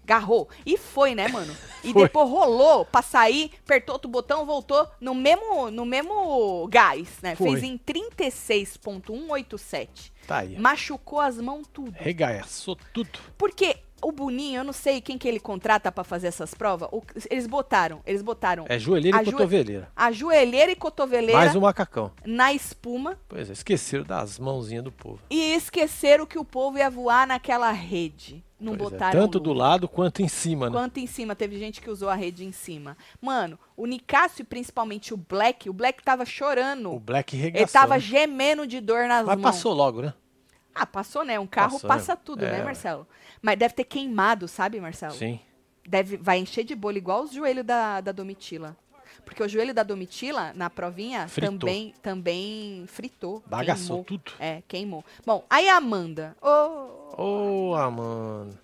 Garrou. E foi, né, mano? E Foi. depois rolou pra sair, apertou outro botão, voltou no mesmo, no mesmo gás, né? Foi. Fez em 36.187. Tá aí. Machucou as mãos tudo. Regaçou tudo. Porque o Boninho, eu não sei quem que ele contrata pra fazer essas provas. o- eles botaram, eles botaram É joelheira A e cotoveleira. a joelheira e cotoveleira Mais um macacão. na espuma Pois é, esqueceram das mãozinhas do povo. e esqueceram que o povo ia voar naquela rede. Não Pois é, botaram Tanto do lado quanto em cima, né? Quanto em cima, teve gente que usou a rede em cima. Mano, o Nicásio e principalmente o Black, o Black tava chorando. O Black Ele regaçou. tava né? gemendo de dor nas Mas mãos. passou logo, né? Ah, passou, né? Um carro Passou, né? passa tudo, É, né. Marcelo? Mas deve ter queimado, sabe, Marcelo? Sim. Deve, vai encher de bolha, igual os joelhos da, da Domitila. Porque o joelho da Domitila, na provinha, Fritou. também, também fritou. Bagaçou queimou. tudo. É, queimou. Bom, aí a Amanda. ô, Ô, Amanda.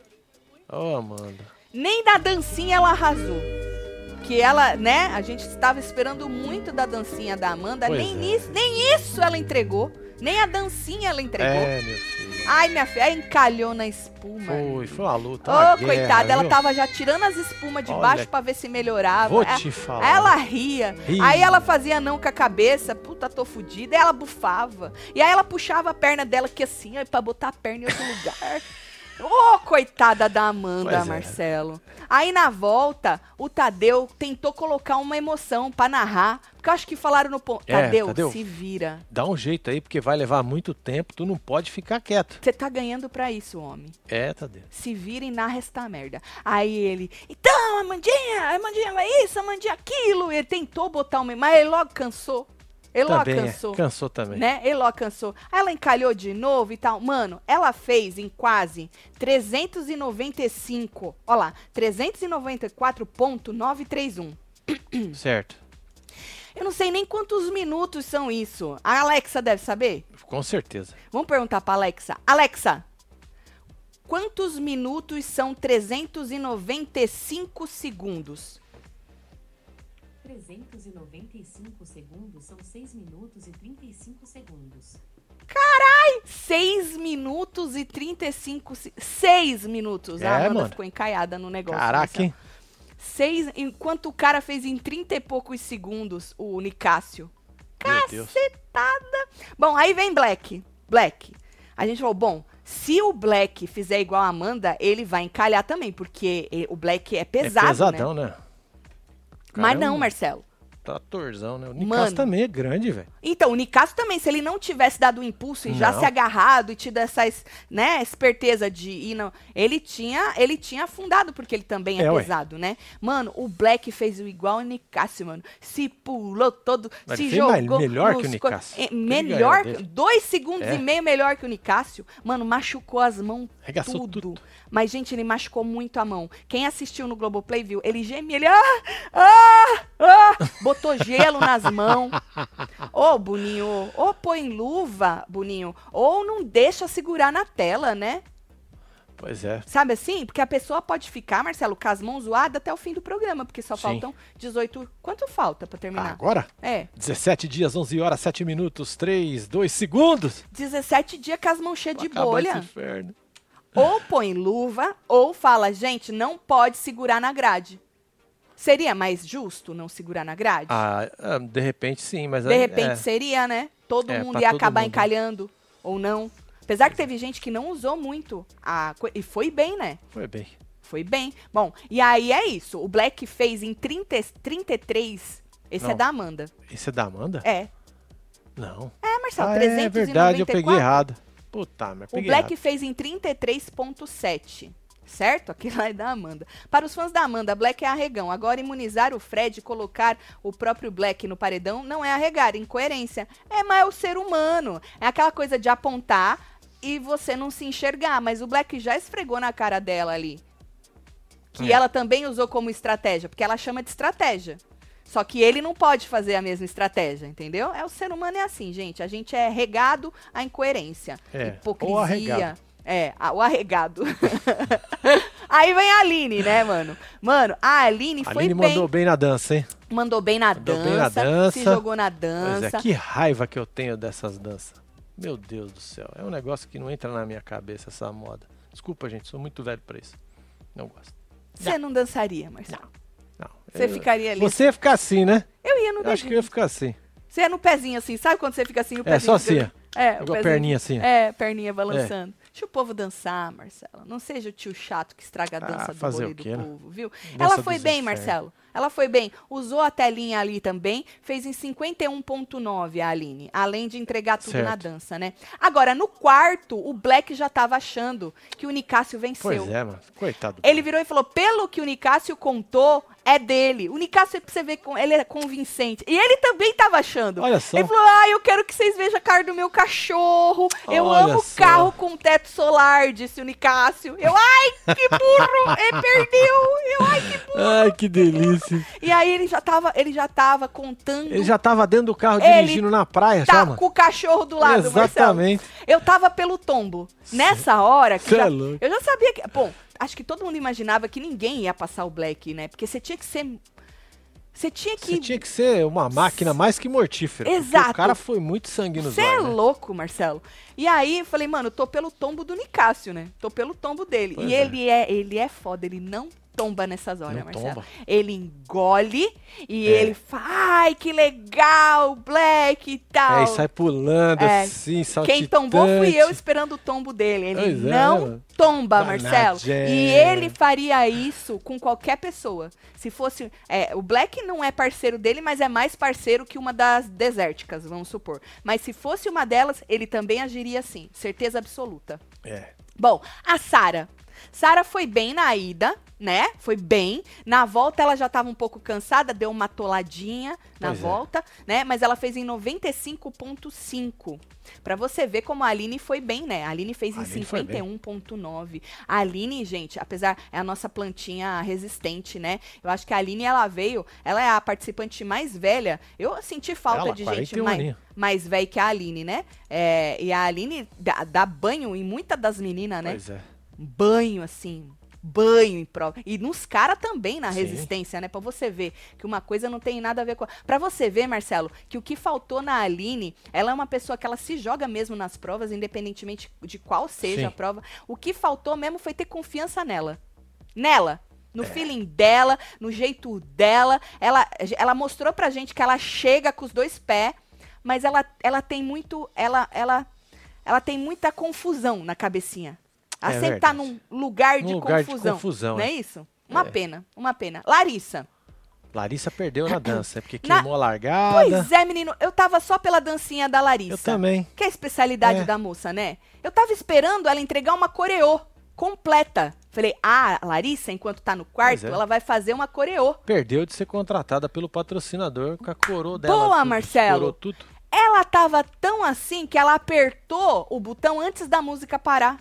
Ô, Amanda. nem da dancinha ela arrasou. Que ela, né? A gente estava esperando muito da dancinha da Amanda. Pois nem, é. nisso, nem isso ela entregou. Nem a dancinha ela entregou. É, meu filho. Ai, minha filha, aí encalhou na espuma. Foi, foi uma luta. Ô, uma guerra, coitada, ela viu? tava já tirando as espumas de Olha, baixo pra ver se melhorava. Vou É- te falar. Ela ria. Aí ela fazia não com a cabeça. Puta, tô fudida. Aí ela bufava. E aí ela puxava a perna dela que assim, ó, pra botar a perna em outro lugar. Ô, coitada da Amanda, é. Marcelo. Aí na volta, o Tadeu tentou colocar uma emoção pra narrar. Porque eu acho que falaram no ponto. É, Tadeu, Tadeu. se vira. Dá um jeito aí, porque vai levar muito tempo. Tu não pode ficar quieto. Você tá ganhando pra isso, homem. É, Tadeu. se vira e narra esta merda. Aí ele, então, Amandinha, Amandinha vai isso, a Amandinha aquilo. Ele tentou botar uma, mas ele logo cansou. Ele logo Também, é. cansou. Cansou também. Né? Ele logo cansou. Aí ela encalhou de novo e tal. Mano, ela fez em quase 395. Ó lá, 394.931. Certo. Eu não sei nem quantos minutos são isso. A Alexa deve saber? Com certeza. Vamos perguntar pra Alexa. Alexa, quantos minutos são 395 segundos? 395 segundos são 6 minutos e 35 segundos. 6 minutos e 35 se... 6 minutos. É, a Amanda mano. ficou encaiada no negócio. Caraca? Seis, enquanto o cara fez em 30 e poucos segundos, o Nicásio. Cacetada. Bom, aí vem Black. Black. A gente falou, bom, Se o Black fizer igual a Amanda, ele vai encalhar também, porque eh, o Black é pesado, é né? pesadão, né? O Mas não, Marcelo. Tratorzão, né? O Nicasso também é grande, velho. Então, o Nicasso também, se ele não tivesse dado um impulso e já Não. se agarrado e tido essa es- né, esperteza de ir, não, ele tinha, ele tinha afundado, porque ele também é, É, ué. pesado, né? Mano, o Black fez o igual o Nicasso, mano. Se pulou todo, Mas se jogou. melhor que o Nicásio. É, melhor, dois segundos É. e meio melhor que o Nicásio. Mano, machucou as mãos Arregaçou tudo. tudo. Mas, gente, ele machucou muito a mão. Quem assistiu no Globoplay viu, ele gemia, ele, ah, ah, ah, botou gelo nas mãos. Ô, Boninho, ou põe luva, Boninho, ou não deixa segurar na tela, né? Pois é. Sabe assim? Porque a pessoa pode ficar, Marcelo, com as mãos zoadas até o fim do programa, porque só Sim. faltam 18. Quanto falta pra terminar? Agora? É, 17 dias, 11 horas, 7 minutos, 3, 2 segundos. 17 dias com as mãos cheias de bolha. esse inferno. Ou põe luva, ou fala, gente, não pode segurar na grade. Seria mais justo não segurar na grade? Ah, ah, de repente sim, mas De repente é. seria, né? Todo É, mundo ia todo acabar mundo. encalhando, ou não. Apesar que teve gente que não usou muito a E foi bem, né? Foi bem. Foi bem. Bom, e aí é isso. O Black fez em 30, 33. Esse é Não. da Amanda. Esse é da Amanda? É. Não. É, Marcelo, Ah, 394. é verdade, eu peguei errado. Puta, mas O Black errado. fez em 33.7. Certo? Aquilo lá é da Amanda. Para os fãs da Amanda, Black é arregão. Agora, imunizar o Fred e colocar o próprio Black no paredão não é arregar, incoerência. É, mas é o ser humano. É aquela coisa de apontar e você não se enxergar. Mas o Black já esfregou na cara dela ali. Que É. ela também usou como estratégia, porque ela chama de estratégia. Só que ele não pode fazer a mesma estratégia, entendeu? É o ser humano é assim, gente. A gente é regado à incoerência. É, Hipocrisia. ou arregado. É, a- o arregado. Aí vem a Aline, né, mano? Mano, a Aline A foi Aline bem. mandou bem na dança, hein? Mandou bem na, Mandou dança, bem na dança. Se jogou na Pois dança. é, que raiva que eu tenho dessas danças. Meu Deus do céu. É um negócio que não entra na minha cabeça essa moda. Desculpa, gente, sou muito velho pra isso. Não gosto. Você não dançaria, Marcelo. Não. Você Eu- ficaria ali. Você ia ficar assim, né? Eu ia no Eu acho que eu ia ficar assim. Você ia no pezinho assim, sabe quando você fica assim, o É, pezinho só assim, ó. É, o pezinho- perninha assim. É, perninha balançando. Deixa o povo dançar, Marcelo. Não seja o tio chato que estraga a Ah, dança do fazer rolê o do quê, né? povo, viu? Dança Ela foi bem, infernos. Marcelo. Ela foi bem. Usou a telinha ali também. Fez em 51.9 a Aline. Além de entregar tudo na Certo. dança, né? Agora, no quarto, o Black já tava achando que o Nicásio venceu. Pois é, mano. Coitado. Ele virou e falou: pelo que o Nicásio contou, é dele. O Nicásio, pra você ver, com- ele é convincente. E ele também tava achando. Olha só. Ele falou: ah, eu quero que vocês vejam a cara do meu cachorro. Eu Olha amo só. carro com teto solar, disse o Nicásio. Eu, ai, que burro! ele perdeu! Eu, ai, que burro! Ai, que delícia. E aí ele já tava, ele já tava contando. Ele já tava dentro do carro Ele dirigindo na praia, tá mano. com o cachorro do lado, Marcelo. Exatamente. Eu tava pelo tombo. Nessa hora que já, é louco. eu já sabia que, bom, acho que todo mundo imaginava que ninguém ia passar o Black, né? Porque você tinha que ser você tinha que Você tinha que ser uma máquina mais que mortífera. Exato. O cara foi muito sangue Você é né? louco, Marcelo. E aí eu falei, mano, tô pelo tombo do Nicásio, né? Tô pelo tombo dele. Pois e é. ele é, ele é foda, ele não tomba nessas horas, Não Marcelo. tomba. Ele engole e É. ele fala, ai, que legal, Black e tal. É, e sai pulando É. assim, saltitante. Quem tombou fui eu esperando o tombo dele. Ele Pois é, não mano. tomba. Marcelo. E ele faria isso com qualquer pessoa. Se fosse. é, o Black não é parceiro dele, mas é mais parceiro que uma das desérticas, vamos supor. Mas se fosse uma delas, ele também agiria assim. Certeza absoluta. É. Bom, a Sara. Sara foi bem na ida, né? Foi bem. Na volta ela já estava um pouco cansada, deu uma toladinha na Pois é. volta, né? Mas ela fez em 95.5. Pra você ver como a Aline foi bem, né? A Aline fez A em Aline foi bem. 51.9. A Aline, gente, apesar é a nossa plantinha resistente, né? Eu acho que a Aline ela veio, ela é a participante mais velha. Eu senti falta Ela, de gente 41 mais, mais velha que a Aline, né? É, e a Aline dá, dá banho em muitas das meninas, né? Pois é. banho, assim, banho em prova. E nos caras também na Sim. resistência, né? Pra você ver que uma coisa não tem nada a ver com a... Pra você ver, Marcelo, que o que faltou na Aline, ela é uma pessoa que ela se joga mesmo nas provas, independentemente de qual seja Sim. a prova. O que faltou mesmo foi ter confiança nela. Nela. É. No feeling dela, no jeito dela. Ela, ela mostrou pra gente que ela chega com os dois pés, mas ela, ela tem muito. Ela, ela, ela tem muita confusão na cabecinha. Ela É sempre tá verdade. num lugar, Num de, lugar de confusão, confusão, Não é. é isso? Uma É. pena, uma pena. Larissa. Larissa perdeu na dança, é porque Na- queimou a largada. Pois é, menino, eu tava só pela dancinha da Larissa. Eu também. Que é a especialidade É. da moça, né? Eu tava esperando ela entregar uma coreô completa. Falei, ah, a Larissa, enquanto tá no quarto, é. ela vai fazer uma coreô. Perdeu de ser contratada pelo patrocinador com a coroa dela. Boa, tudo, Marcelo. Tudo. Ela tava tão assim que ela apertou o botão antes da música parar.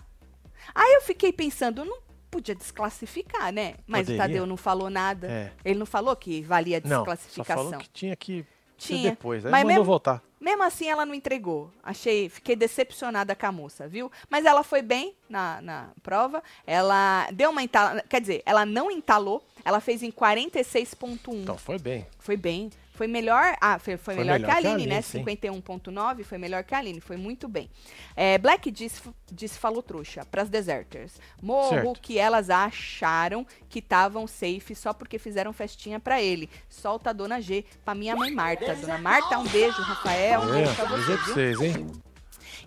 Aí eu fiquei pensando, não podia desclassificar, né? Mas Poderia. o Tadeu não falou nada. É. Ele não falou que valia Não, só desclassificação. falou que tinha que Tinha. depois. Aí Mas mandou mesmo- voltar. Mesmo assim, ela não entregou. Achei, fiquei decepcionada com a moça, viu? Mas ela foi bem na, na prova. Ela deu uma entalada. Quer dizer, ela não entalou. Ela fez em 46,1. Então foi bem. Foi bem. Foi melhor. Ah, foi, foi Foi melhor, melhor que a que a Aline, né? Aline, sim. 51,9 foi melhor que a Aline. Foi muito bem. É, Black disse, disse falou trouxa pras deserters. Morro Certo. que elas acharam que estavam safe só porque fizeram festinha pra ele. Solta a dona G pra minha mãe Marta. Dona Marta, um beijo. Rafael, um beijo pra É, você, dizer pra vocês, hein?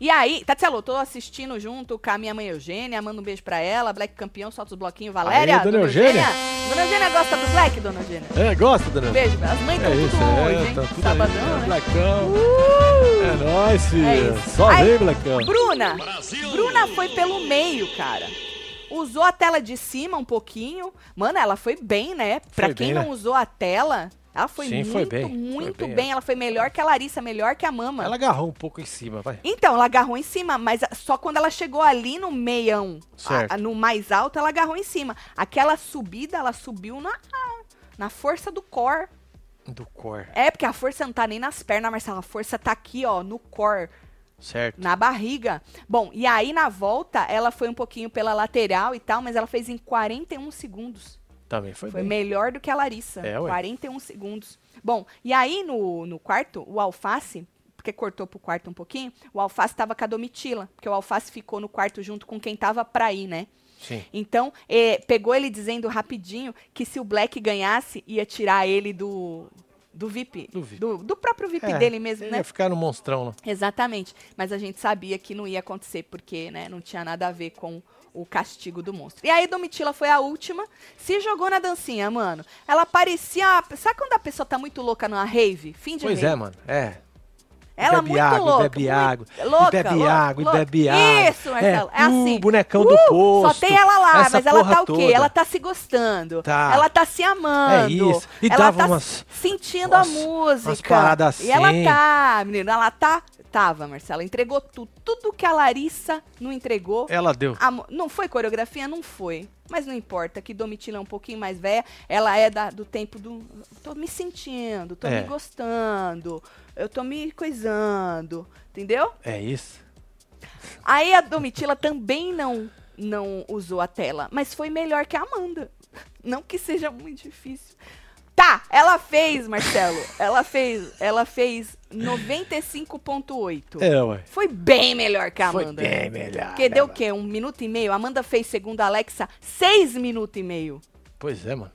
E aí, Tatielo, tô assistindo junto com a minha mãe Eugênia, manda um beijo pra ela, Black campeão, solta os bloquinhos, Valéria. Aê, dona Eugênia. Dona Eugênia gosta do Black, dona Eugênia? É, gosta, dona? Um beijo, as mães É estão isso, tudo é, hoje, hein? tá tudo Sabadão, aí, né? Blacão. Uh! É nóis, filho. É. Só Aí- vem, Blacão. Bruna, Bruna foi pelo meio, cara. Usou a tela de cima um pouquinho. Mano, ela foi bem, né? Pra Foi quem bem, não né? usou a tela, ela foi Sim, muito, foi bem, foi muito bem, bem. Ela foi melhor que a Larissa, melhor que a Mama. Ela agarrou um pouco em cima, vai. Então, ela agarrou em cima, mas só quando ela chegou ali no meião, a- no mais alto, ela agarrou em cima. Aquela subida, ela subiu na, na força do core. Do cor, É, porque a força não tá nem nas pernas, Marcela. A força tá aqui, ó, no core, certo? na barriga. Bom, e aí na volta, ela foi um pouquinho pela lateral e tal, mas ela fez em 41 segundos. Também foi, Foi bem. melhor do que a Larissa. É, ué. 41 segundos. Bom, e aí no, no quarto, o Alface, porque cortou pro quarto um pouquinho, o Alface tava com a Domitila, porque o Alface ficou no quarto junto com quem tava pra ir, né? Sim. Então, eh, pegou ele dizendo rapidinho que se o Black ganhasse, ia tirar ele do, do VIP. Do VIP. Do, do próprio VIP É, dele mesmo, né? ia ficar no monstrão, né? Exatamente. Mas a gente sabia que não ia acontecer, porque né, não tinha nada a ver com o castigo do monstro. E aí, Domitila foi a última, se jogou na dancinha, mano. Ela parecia. Sabe quando a pessoa tá muito louca numa rave? Fim de Pois rave. é, mano. É. Ela bebe muito água, louca. bebe água. Louca, e bebe louca, água, louca. e bebe água. Isso, Marcelo. É, uh, assim. bonecão Uh, do posto. Só tem ela lá, mas ela tá o quê? toda. Ela tá se gostando. Tá. Ela tá se amando. É isso. E ela dava tá umas- sentindo a música. umas paradas E ela assim. tá, menino, ela tá. Tava, Marcela. Entregou tudo. Tudo que a Larissa não entregou. Ela deu. A não foi coreografia? Não foi. Mas não importa, que Domitila é um pouquinho mais velha. Ela é da- do tempo do. Tô me sentindo, tô É. me gostando, eu tô me coisando. Entendeu? É isso. Aí a Domitila também não, não usou a tela, mas foi melhor que a Amanda. Não que seja muito difícil. Tá, ela fez, Marcelo. Ela fez, ela fez 95.8. É, ué. Foi bem melhor que a Foi Amanda. bem melhor. Porque deu o né, quê? Um minuto e meio? A Amanda fez, segundo a Alexa, seis minutos e meio. Pois é, mano.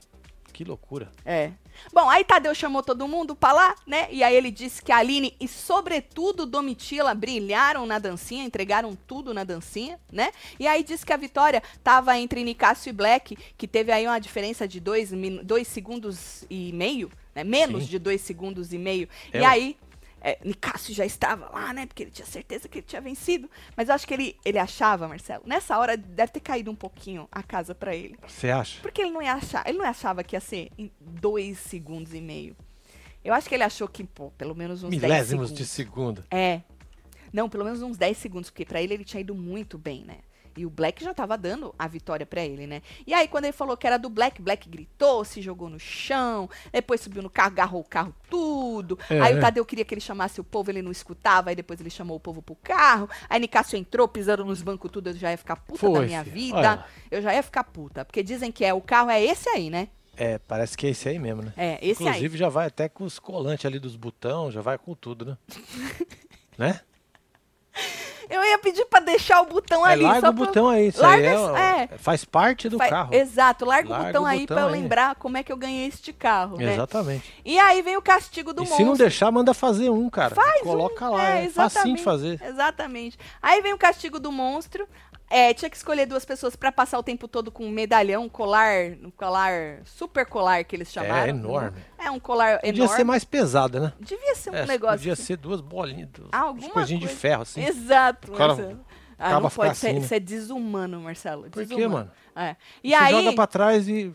Que loucura. É. Bom, aí Tadeu chamou todo mundo pra lá, né? E aí ele disse que a Aline e, sobretudo, Domitila brilharam na dancinha, entregaram tudo na dancinha, né? E aí disse que a vitória tava entre Nicásio e Black, que teve aí uma diferença de dois, dois segundos e meio, né? Menos Sim. de dois segundos e meio. É, e aí. É, Nicásio já estava lá, né? Porque ele tinha certeza que ele tinha vencido. Mas eu acho que ele, ele achava, Marcelo, nessa hora deve ter caído um pouquinho a casa pra ele. Você acha? Porque ele não ia achar, ele não achava que ia ser em dois segundos e meio. Eu acho que ele achou que, pô, pelo menos uns 10 Milésimos segundos. de segundo. É. Não, pelo menos uns 10 segundos, porque pra ele ele tinha ido muito bem, né? E o Black já tava dando a vitória pra ele, né? E aí, quando ele falou que era do Black, Black gritou, se jogou no chão, depois subiu no carro, agarrou o carro tudo. É, aí o é. Tadeu queria que ele chamasse o povo, ele não escutava, aí depois ele chamou o povo pro carro. Aí Nicásio entrou, pisando nos bancos tudo, eu já ia ficar puta da Foi, minha filho. vida. Olha. Eu já ia ficar puta, porque dizem que é o carro é esse aí, né? É, parece que é esse aí mesmo, né? É, esse aí. Inclusive já vai até com os colantes ali dos botão, já vai com tudo, né? né? Eu ia pedir pra deixar o botão É, ali. larga o pra- botão aí. Isso Larga aí é, é. faz parte do Fa- carro. Exato, larga, o Larga botão o aí pra eu lembrar como é que eu ganhei este carro, né? Exatamente. E aí vem o castigo do e monstro. se não deixar, manda fazer um, cara. Faz Coloca um, lá, é, é, facinho de fazer. Exatamente. Aí vem o castigo do monstro. É, tinha que escolher duas pessoas pra passar o tempo todo com um medalhão, um colar, um colar, super colar que eles chamaram. É enorme. É um colar Podia enorme. ser mais pesada, né? Devia ser um É, negócio. podia assim. ser duas bolinhas, duas Alguma coisinhas de coisa. ferro, assim. Exato, O cara Marcelo. Ah, não pode ser, assim, né? isso é desumano, Marcelo. Por quê, desumano. mano? É. E Você aí, joga pra trás e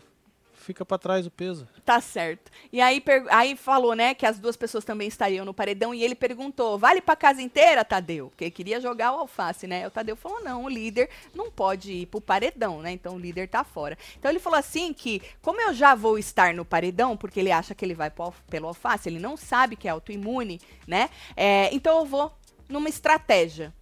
fica pra trás o peso. Tá certo. E aí, aí falou, né, que as duas pessoas também estariam no paredão. E ele perguntou: vale pra casa inteira, Tadeu? Porque queria jogar o alface, né? O Tadeu falou: não, o líder não pode ir pro paredão, né? Então o líder tá fora. Então ele falou assim: que, como eu já vou estar no paredão, porque ele acha que ele vai pro pelo alface, ele não sabe que é autoimune, né? É, então eu vou numa estratégia.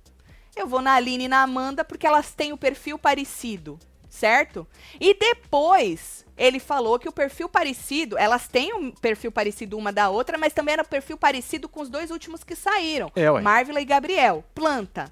Eu vou na Aline e na Amanda porque elas têm o perfil parecido, certo? E depois ele falou que o perfil parecido, elas têm um perfil parecido uma da outra, mas também era um perfil parecido com os dois últimos que saíram, É, e Gabriel. Planta.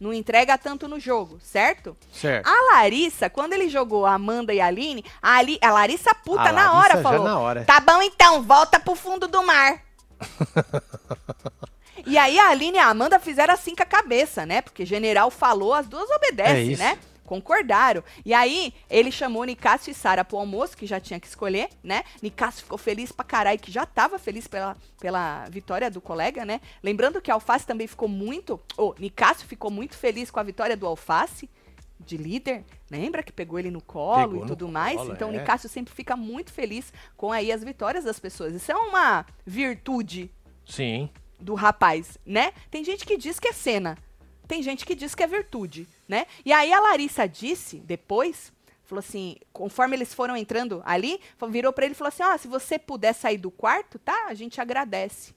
Não entrega tanto no jogo, certo? Certo. A Larissa, quando ele jogou a Amanda e a Aline, a, Ali- a Larissa puta A na Larissa hora falou: na hora. Tá bom então, volta pro fundo do mar. e aí a Aline e a Amanda fizeram assim com a cabeça, né? Porque general falou, as duas É obedecem, isso. né? Concordaram. E aí, ele chamou Nicásio e Sara pro almoço, que já tinha que escolher, né? Nicásio ficou feliz pra caralho, que já tava feliz pela, pela vitória do colega, né? Lembrando que a Alface também ficou muito. Ô, Nicásio ficou muito feliz com a vitória do Alface, de líder. Lembra que pegou ele no colo Pegou e tudo mais? colo, Então, é. o Nicásio sempre fica muito feliz com aí as vitórias das pessoas. Isso é uma virtude Sim. do rapaz, né? Tem gente que diz que é cena, tem gente que diz que é virtude, né? E aí a Larissa disse depois, falou assim, conforme eles foram entrando ali, virou pra ele e falou assim: "Ó, se você puder sair do quarto, tá? A gente agradece".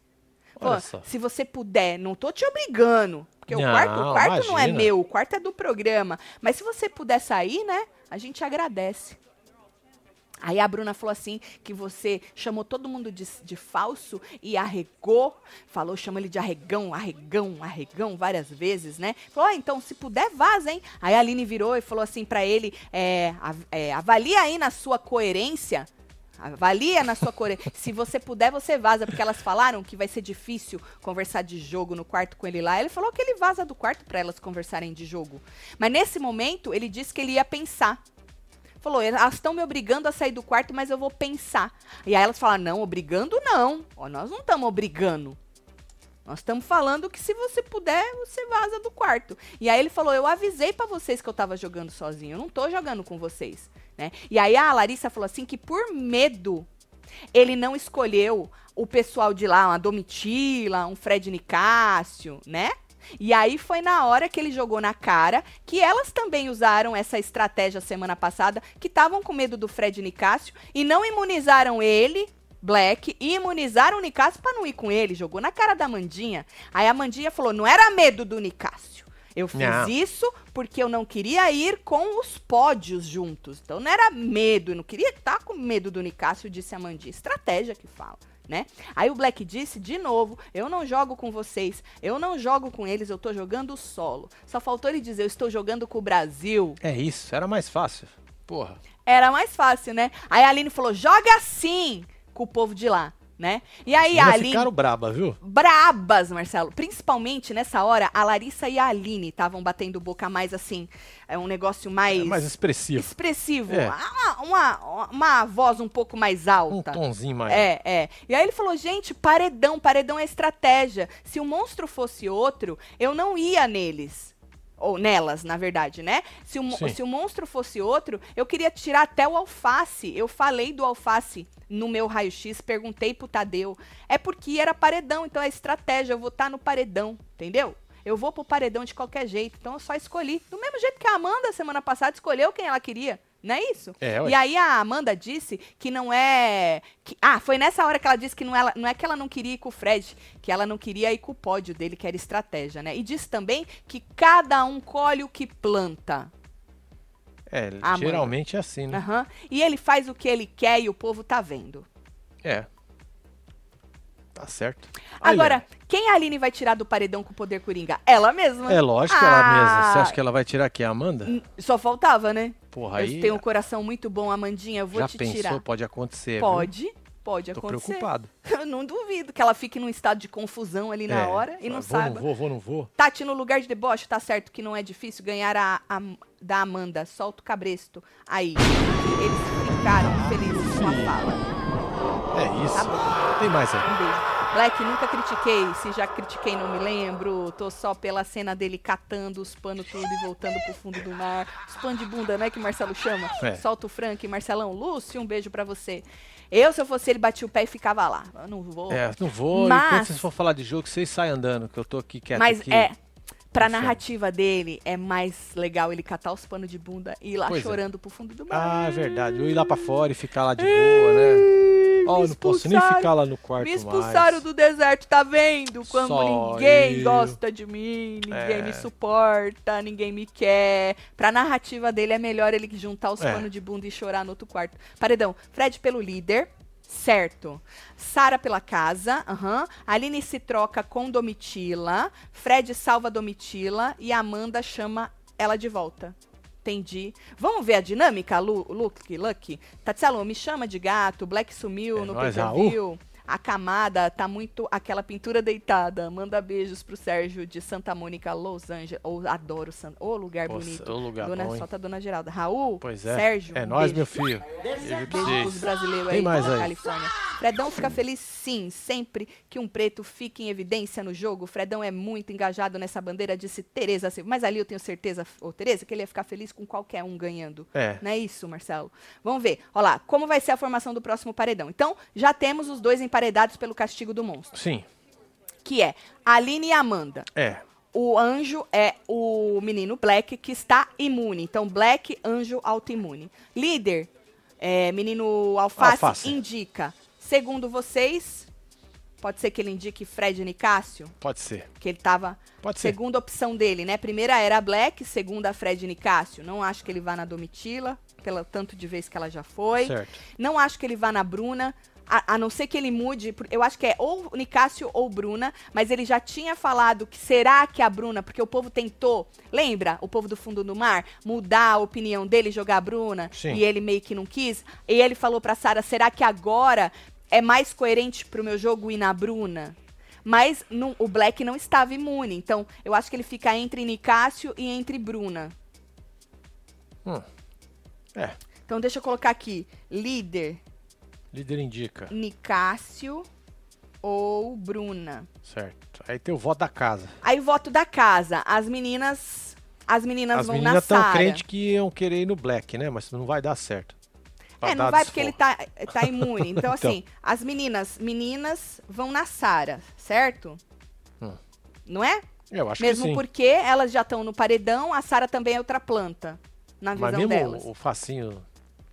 Só. se você puder, não tô te obrigando, porque o Não, quarto, o quarto não é imagina. meu, o quarto é do programa, mas se você puder sair, né? A gente agradece. Aí a Bruna falou assim que você chamou todo mundo de, de falso e arregou. Falou, chama ele de arregão, arregão, arregão várias vezes, né? Falou, então se puder, vaza, hein? Aí a Aline virou e falou assim pra ele: é, é, avalia aí na sua coerência. Avalia na sua coerência. Se você puder, você vaza, porque elas falaram que vai ser difícil conversar de jogo no quarto com ele lá. Ele falou que ele vaza do quarto pra elas conversarem de jogo. Mas nesse momento, ele disse que ele ia pensar. Falou, elas estão me obrigando a sair do quarto, mas eu vou pensar. E aí elas falaram, não, obrigando não. Ó, nós não estamos obrigando. Nós estamos falando que se você puder, você vaza do quarto. E aí ele falou, eu avisei pra vocês que eu tava jogando sozinho, eu não tô jogando com vocês, né? E aí a Larissa falou assim que por medo ele não escolheu o pessoal de lá, uma Domitila, um Fred Nicásio, né? E aí foi na hora que ele jogou na cara que elas também usaram essa estratégia semana passada, que estavam com medo do Fred Nicásio e não imunizaram ele, Black, e imunizaram o Nicásio pra não ir com ele, jogou na cara da Mandinha. Aí a Mandinha falou: "Não era medo do Nicásio. Eu fiz Não. isso porque eu não queria ir com os pódios juntos. Então não era medo, eu não queria estar com medo do Nicásio, disse a Mandinha. Estratégia que fala. Né? Aí o Black disse de novo: Eu não jogo com vocês, eu não jogo com eles, eu tô jogando solo. Só faltou ele dizer: Eu estou jogando com o Brasil. É isso, era mais fácil. Porra. Era mais fácil, né? Aí a Aline falou: Joga assim com o povo de lá, né? E aí a Aline. ficaram braba, viu? brabas, Marcelo. Principalmente nessa hora, a Larissa e a Aline estavam batendo boca mais assim. É um negócio mais. É mais expressivo. expressivo. É. Uma, uma, uma voz um pouco mais Um alta. tonzinho mais. É, é. E aí ele falou, gente, paredão, paredão é estratégia. Se o monstro fosse outro, eu não ia neles. Ou nelas, na verdade, né? Se o, se o monstro fosse outro, eu queria tirar até o alface. Eu falei do alface no meu raio-x, perguntei pro Tadeu. É porque era paredão, então é estratégia. Eu vou estar no paredão, entendeu? Eu vou pro paredão de qualquer jeito. Então eu só escolhi. Do mesmo jeito que a Amanda, semana passada, escolheu quem ela queria. Não é isso? É. E aí a Amanda disse que não é. que- ah, foi nessa hora que ela disse que não, ela, não é que ela não queria ir com o Fred, que ela não queria ir com o pódio dele, que era estratégia, né? E disse também que cada um colhe o que planta. É, geralmente é assim, né? Aham. E ele faz o que ele quer e o povo tá vendo. É. Tá certo. Aí, Agora, quem a Aline vai tirar do paredão com o poder coringa? Ela mesma. É lógico que ela Ah. mesma. Você acha que ela vai tirar aqui a Amanda? Só faltava, né? Porra, aí Eu tenho um coração muito bom, Amandinha. Eu vou já te pensou, tirar. pode acontecer. viu? Pode, pode Tô acontecer. preocupado. Eu não duvido que ela fique num estado de confusão ali na É, hora e não vou, saiba. Não vou, vou, não vou. Tati, no lugar de deboche, tá certo que não é difícil ganhar a, a- da Amanda. Solta o cabresto. Aí. Eles ficaram felizes com a fala. É isso. Tá Tem mais aí. Um beijo. Black, nunca critiquei. Se já critiquei, não me lembro. Tô só pela cena dele catando os panos tudo e voltando pro fundo do mar. Os panos de bunda, né? Que o Marcelo chama. É. Solta o Frank. Marcelão, Lúcio, um beijo pra você. Eu, se eu fosse ele, batia o pé e ficava lá. Eu não vou. É, não vou. Mas- Enquanto vocês for falar de jogo, vocês saem andando, que eu tô aqui quieto. Mas aqui. é. Pra Inferno. narrativa dele, é mais legal ele catar os panos de bunda e ir lá Pois é. chorando pro fundo do mar. Ah, é verdade. Eu ir lá pra fora e ficar lá de boa, né? Me Ó, eu não posso nem expulsaram- ficar lá no quarto Me expulsaram mais. do deserto, tá vendo? Quando Só ninguém eu. gosta de mim, ninguém É. me suporta, ninguém me quer. Pra narrativa dele é melhor ele juntar os É. panos de bunda e chorar no outro quarto. Paredão, Fred pelo líder. Certo. Sara pela casa. aham. Aline se troca com Domitila. Fred salva Domitila. E Amanda chama ela de volta. Entendi. Vamos ver a dinâmica, Lu, Luke, Lucky? Tatselo, me chama de gato. Black sumiu É no pay-per-view. A camada tá muito aquela pintura deitada. Manda beijos pro Sérgio de Santa Mônica, Los Angeles. Oh, adoro Santa. Ô, lugar Poxa, bonito. ô lugar Dona, bom, hein? solta a Dona Geralda. Raul, Pois é. Sérgio. É um nóis, beijo. meu filho. Beijo pros brasileiros Tem aí mais da aí? Califórnia. Fredão fica feliz sim, sempre que um preto fique em evidência no jogo. Fredão é muito engajado nessa bandeira, disse Tereza Silva. Mas ali eu tenho certeza, ô Tereza, que ele ia ficar feliz com qualquer um ganhando. É. Não é isso, Marcelo? Vamos ver. Olha lá, como vai ser a formação do próximo paredão. Então, já temos os dois emparedados pelo castigo do monstro, Sim. que é Aline e Amanda. É. O anjo é o menino Black, que está imune. Então, Black, anjo autoimune. Líder, é, menino Alface, Alface. indica. Segundo vocês, pode ser que ele indique Fred Nicásio, Pode ser. que ele estava Pode ser. segunda opção dele, né? Primeira era a Black, segunda a Fred Nicásio. Não acho que ele vá na Domitila, pelo tanto de vez que ela já foi. Certo. Não acho que ele vá na Bruna. A, a não ser que ele mude, eu acho que é ou Nicásio ou Bruna, mas ele já tinha falado que será que a Bruna, porque o povo tentou, lembra? O povo do fundo do mar, mudar a opinião dele, jogar a Bruna, Sim. e ele meio que não quis. E ele falou pra Sara, será que agora é mais coerente pro meu jogo ir na Bruna? Mas não- o Black não estava imune, então eu acho que ele fica entre Nicásio e entre Bruna. Hum. É. Então deixa eu colocar aqui, líder Líder indica. Nicásio ou Bruna. Certo. Aí tem o voto da casa. Aí voto da casa. As meninas, as meninas As vão meninas na estão Sara. crentes que iam querer ir no Black, né? Mas não vai dar certo. É, não vai porque ele tá, tá imune. Então, Então. assim, as meninas, meninas vão na Sara, certo? Hum. Não é? Eu acho Mesmo que sim. porque elas já estão no paredão, a Sara também é outra planta, na Mas visão mesmo delas. o, o facinho.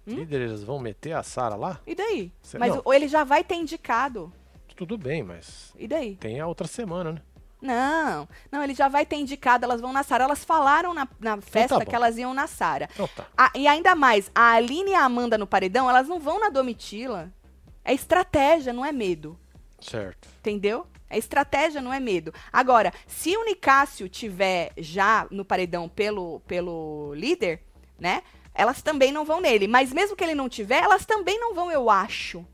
Hum? Líderes vão meter a Sara lá? E daí? Cê- Mas não. ele já vai ter indicado. Tudo bem, mas E daí? tem a outra semana, né? Não, não, ele já vai ter indicado, elas vão na Sara. Elas falaram na, na festa bom. que elas iam na Sara. Então tá. E ainda mais, a Aline e a Amanda no paredão, elas não vão na Domitila. É estratégia, não é medo. Certo. Entendeu? É estratégia, não é medo. Agora, se o Nicásio tiver já no paredão pelo, pelo líder, né? Elas também não vão nele. Mas mesmo que ele não tiver, elas também não vão, eu acho.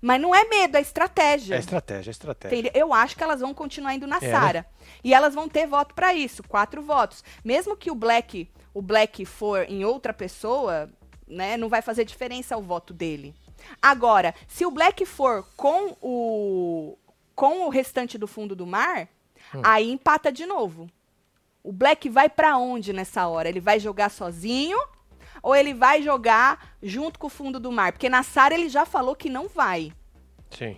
Mas não é medo, é estratégia. É estratégia, é estratégia. Eu acho que elas vão continuar indo na É, né? Sara. E elas vão ter voto pra isso, quatro votos. Mesmo que o Black, o Black for em outra pessoa, né, não vai fazer diferença o voto dele. Agora, se o Black for com o com o restante do fundo do mar, Hum. aí empata de novo. O Black vai pra onde nessa hora? Ele vai jogar sozinho ou ele vai jogar junto com o fundo do mar? Porque na Sara ele já falou que não vai. Sim.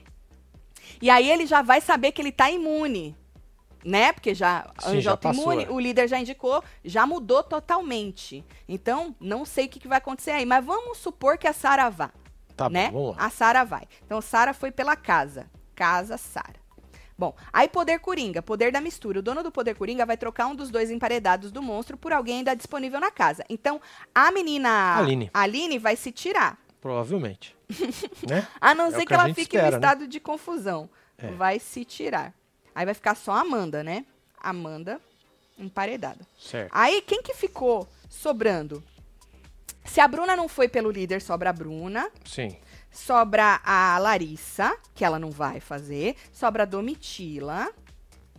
E aí ele já vai saber que ele tá imune. Né? Porque já Sim, anjo já passou, é. o líder já indicou, já mudou totalmente. Então, não sei o que, que vai acontecer aí, mas vamos supor que a Sara vá, Tá né? bom. A Sara vai. Então, Sara foi pela casa. Casa Sara. Bom, aí poder coringa, poder da mistura. O dono do poder coringa vai trocar um dos dois emparedados do monstro por alguém ainda disponível na casa. Então, a menina Aline. Aline vai se tirar. Provavelmente. né? A não É ser que, que ela fique espera, no né? estado de confusão. É. vai se tirar. Aí vai ficar só a Amanda, né? Amanda emparedada. Certo. Aí, quem que ficou sobrando? Se a Bruna não foi pelo líder, sobra a Bruna. Sim. Sobra a Larissa, que ela não vai fazer. Sobra a Domitila.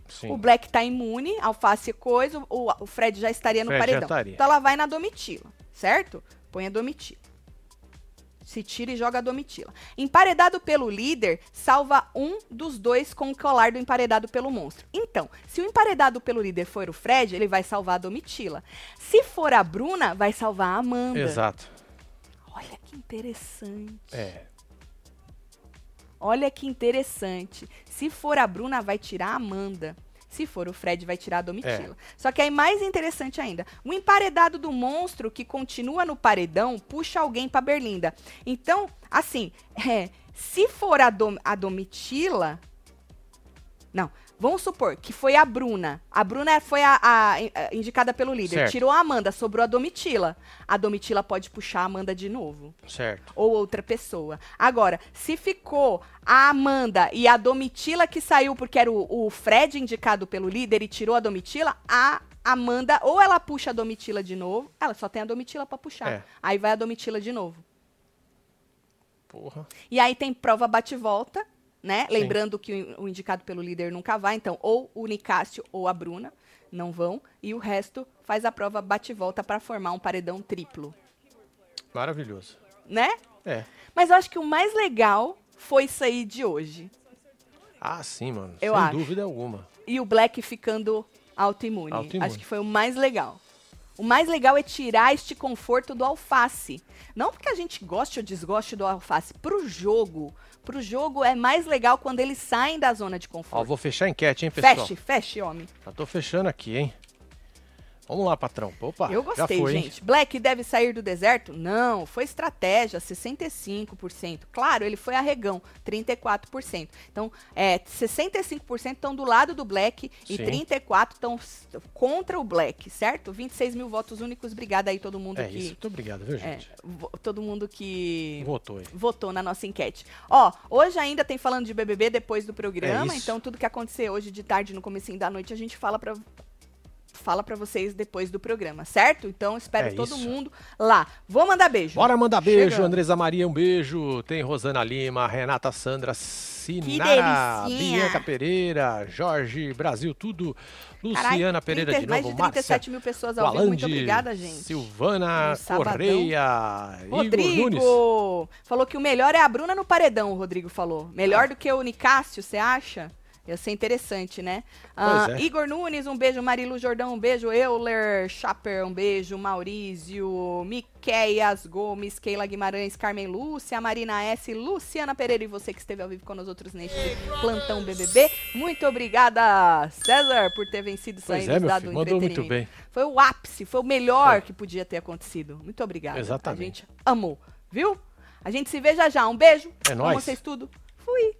Sim. O Black tá imune, alface coisa. O, o Fred já estaria no Fred paredão. estaria. Então ela vai na Domitila, certo? Põe a Domitila. Se tira e joga a Domitila. Emparedado pelo líder, salva um dos dois com o colar do emparedado pelo monstro. Então, se o emparedado pelo líder for o Fred, ele vai salvar a Domitila. Se for a Bruna, vai salvar a Amanda. Exato. Olha que interessante. É. Olha que interessante. Se for a Bruna, vai tirar a Amanda. Se for o Fred, vai tirar a Domitila. Só que aí, mais interessante ainda, o emparedado do monstro que continua no paredão puxa alguém pra Berlinda. Então, assim, é, se for a, Dom- a Domitila. Não, vamos supor que foi a Bruna. A Bruna foi a, a- a indicada pelo líder. Certo. Tirou a Amanda, sobrou a Domitila. A Domitila pode puxar a Amanda de novo Certo. ou outra pessoa. Agora, se ficou a Amanda e a Domitila que saiu porque era o, o Fred indicado pelo líder e tirou a Domitila, a Amanda ou ela puxa a Domitila de novo, ela só tem a Domitila pra puxar. É. Aí vai a Domitila de novo. Porra. E aí tem prova bate-volta, né? Sim. Lembrando que o, indicado pelo líder nunca vai, então ou o Nicásio ou a Bruna não vão e o resto faz a prova bate-volta pra formar um paredão triplo, Maravilhoso. né? É. Mas eu acho que o mais legal foi aí de hoje. Ah, sim, mano. Eu Sem acho. dúvida alguma. e o Black ficando autoimune. Autoimune. Acho que foi o mais legal. O mais legal é tirar este conforto do alface. Não porque a gente goste ou desgoste do alface. Pro jogo. Pro jogo é mais legal quando eles saem da zona de Ó, conforto. vou fechar a enquete, hein, pessoal? feche, feche, homem. Já tô fechando aqui, hein? Vamos lá, patrão. Opa, Eu gostei, foi, hein? gente. Black deve sair do deserto? Não, foi estratégia, 65%. Claro, ele foi arregão, 34%. Então, é, 65% estão do lado do Black e Sim. 34% estão contra o Black, certo? 26 mil votos únicos. Obrigada aí todo mundo É que... isso. Muito obrigado, viu, é, gente? vo- todo mundo que Votou aí. votou na nossa enquete. Ó, hoje ainda tem falando de BBB depois do programa, É então tudo que acontecer hoje de tarde no comecinho da noite a gente fala pra fala para vocês depois do programa, certo? Então espero É todo isso. mundo lá. Vou mandar beijo. Bora mandar beijo, Chegando. Andresa Maria, um beijo. Tem Rosana Lima, Renata Sandra Sinara. Bianca Pereira, Jorge Brasil, tudo. Carai, Luciana Pereira 30 de mais novo, de 37 mil pessoas ao vivo. Muito obrigada, gente. Silvana Um. Correia, Igor Nunes. Rodrigo falou que o melhor é a Bruna no paredão, o Rodrigo falou. Melhor do que o Nicásio, você acha? Ia ser interessante, né? Pois é. Igor Nunes, um beijo. Marilu Jordão, um beijo. Euler Chaper, um beijo. Maurício, Miqueias Gomes, Keila Guimarães, Carmen Lúcia, Marina S, Luciana Pereira e você que esteve ao vivo com nós outros neste plantão BBB. Muito obrigada, César, por ter vencido isso Pois aí, é, meu filho, um mandou muito entretenimento. bem. Foi o ápice, foi o melhor Foi. que podia ter acontecido. Muito obrigada. Exatamente. A gente amou, viu? A gente se vê já já. Um beijo. É nóis. vocês tudo. Fui.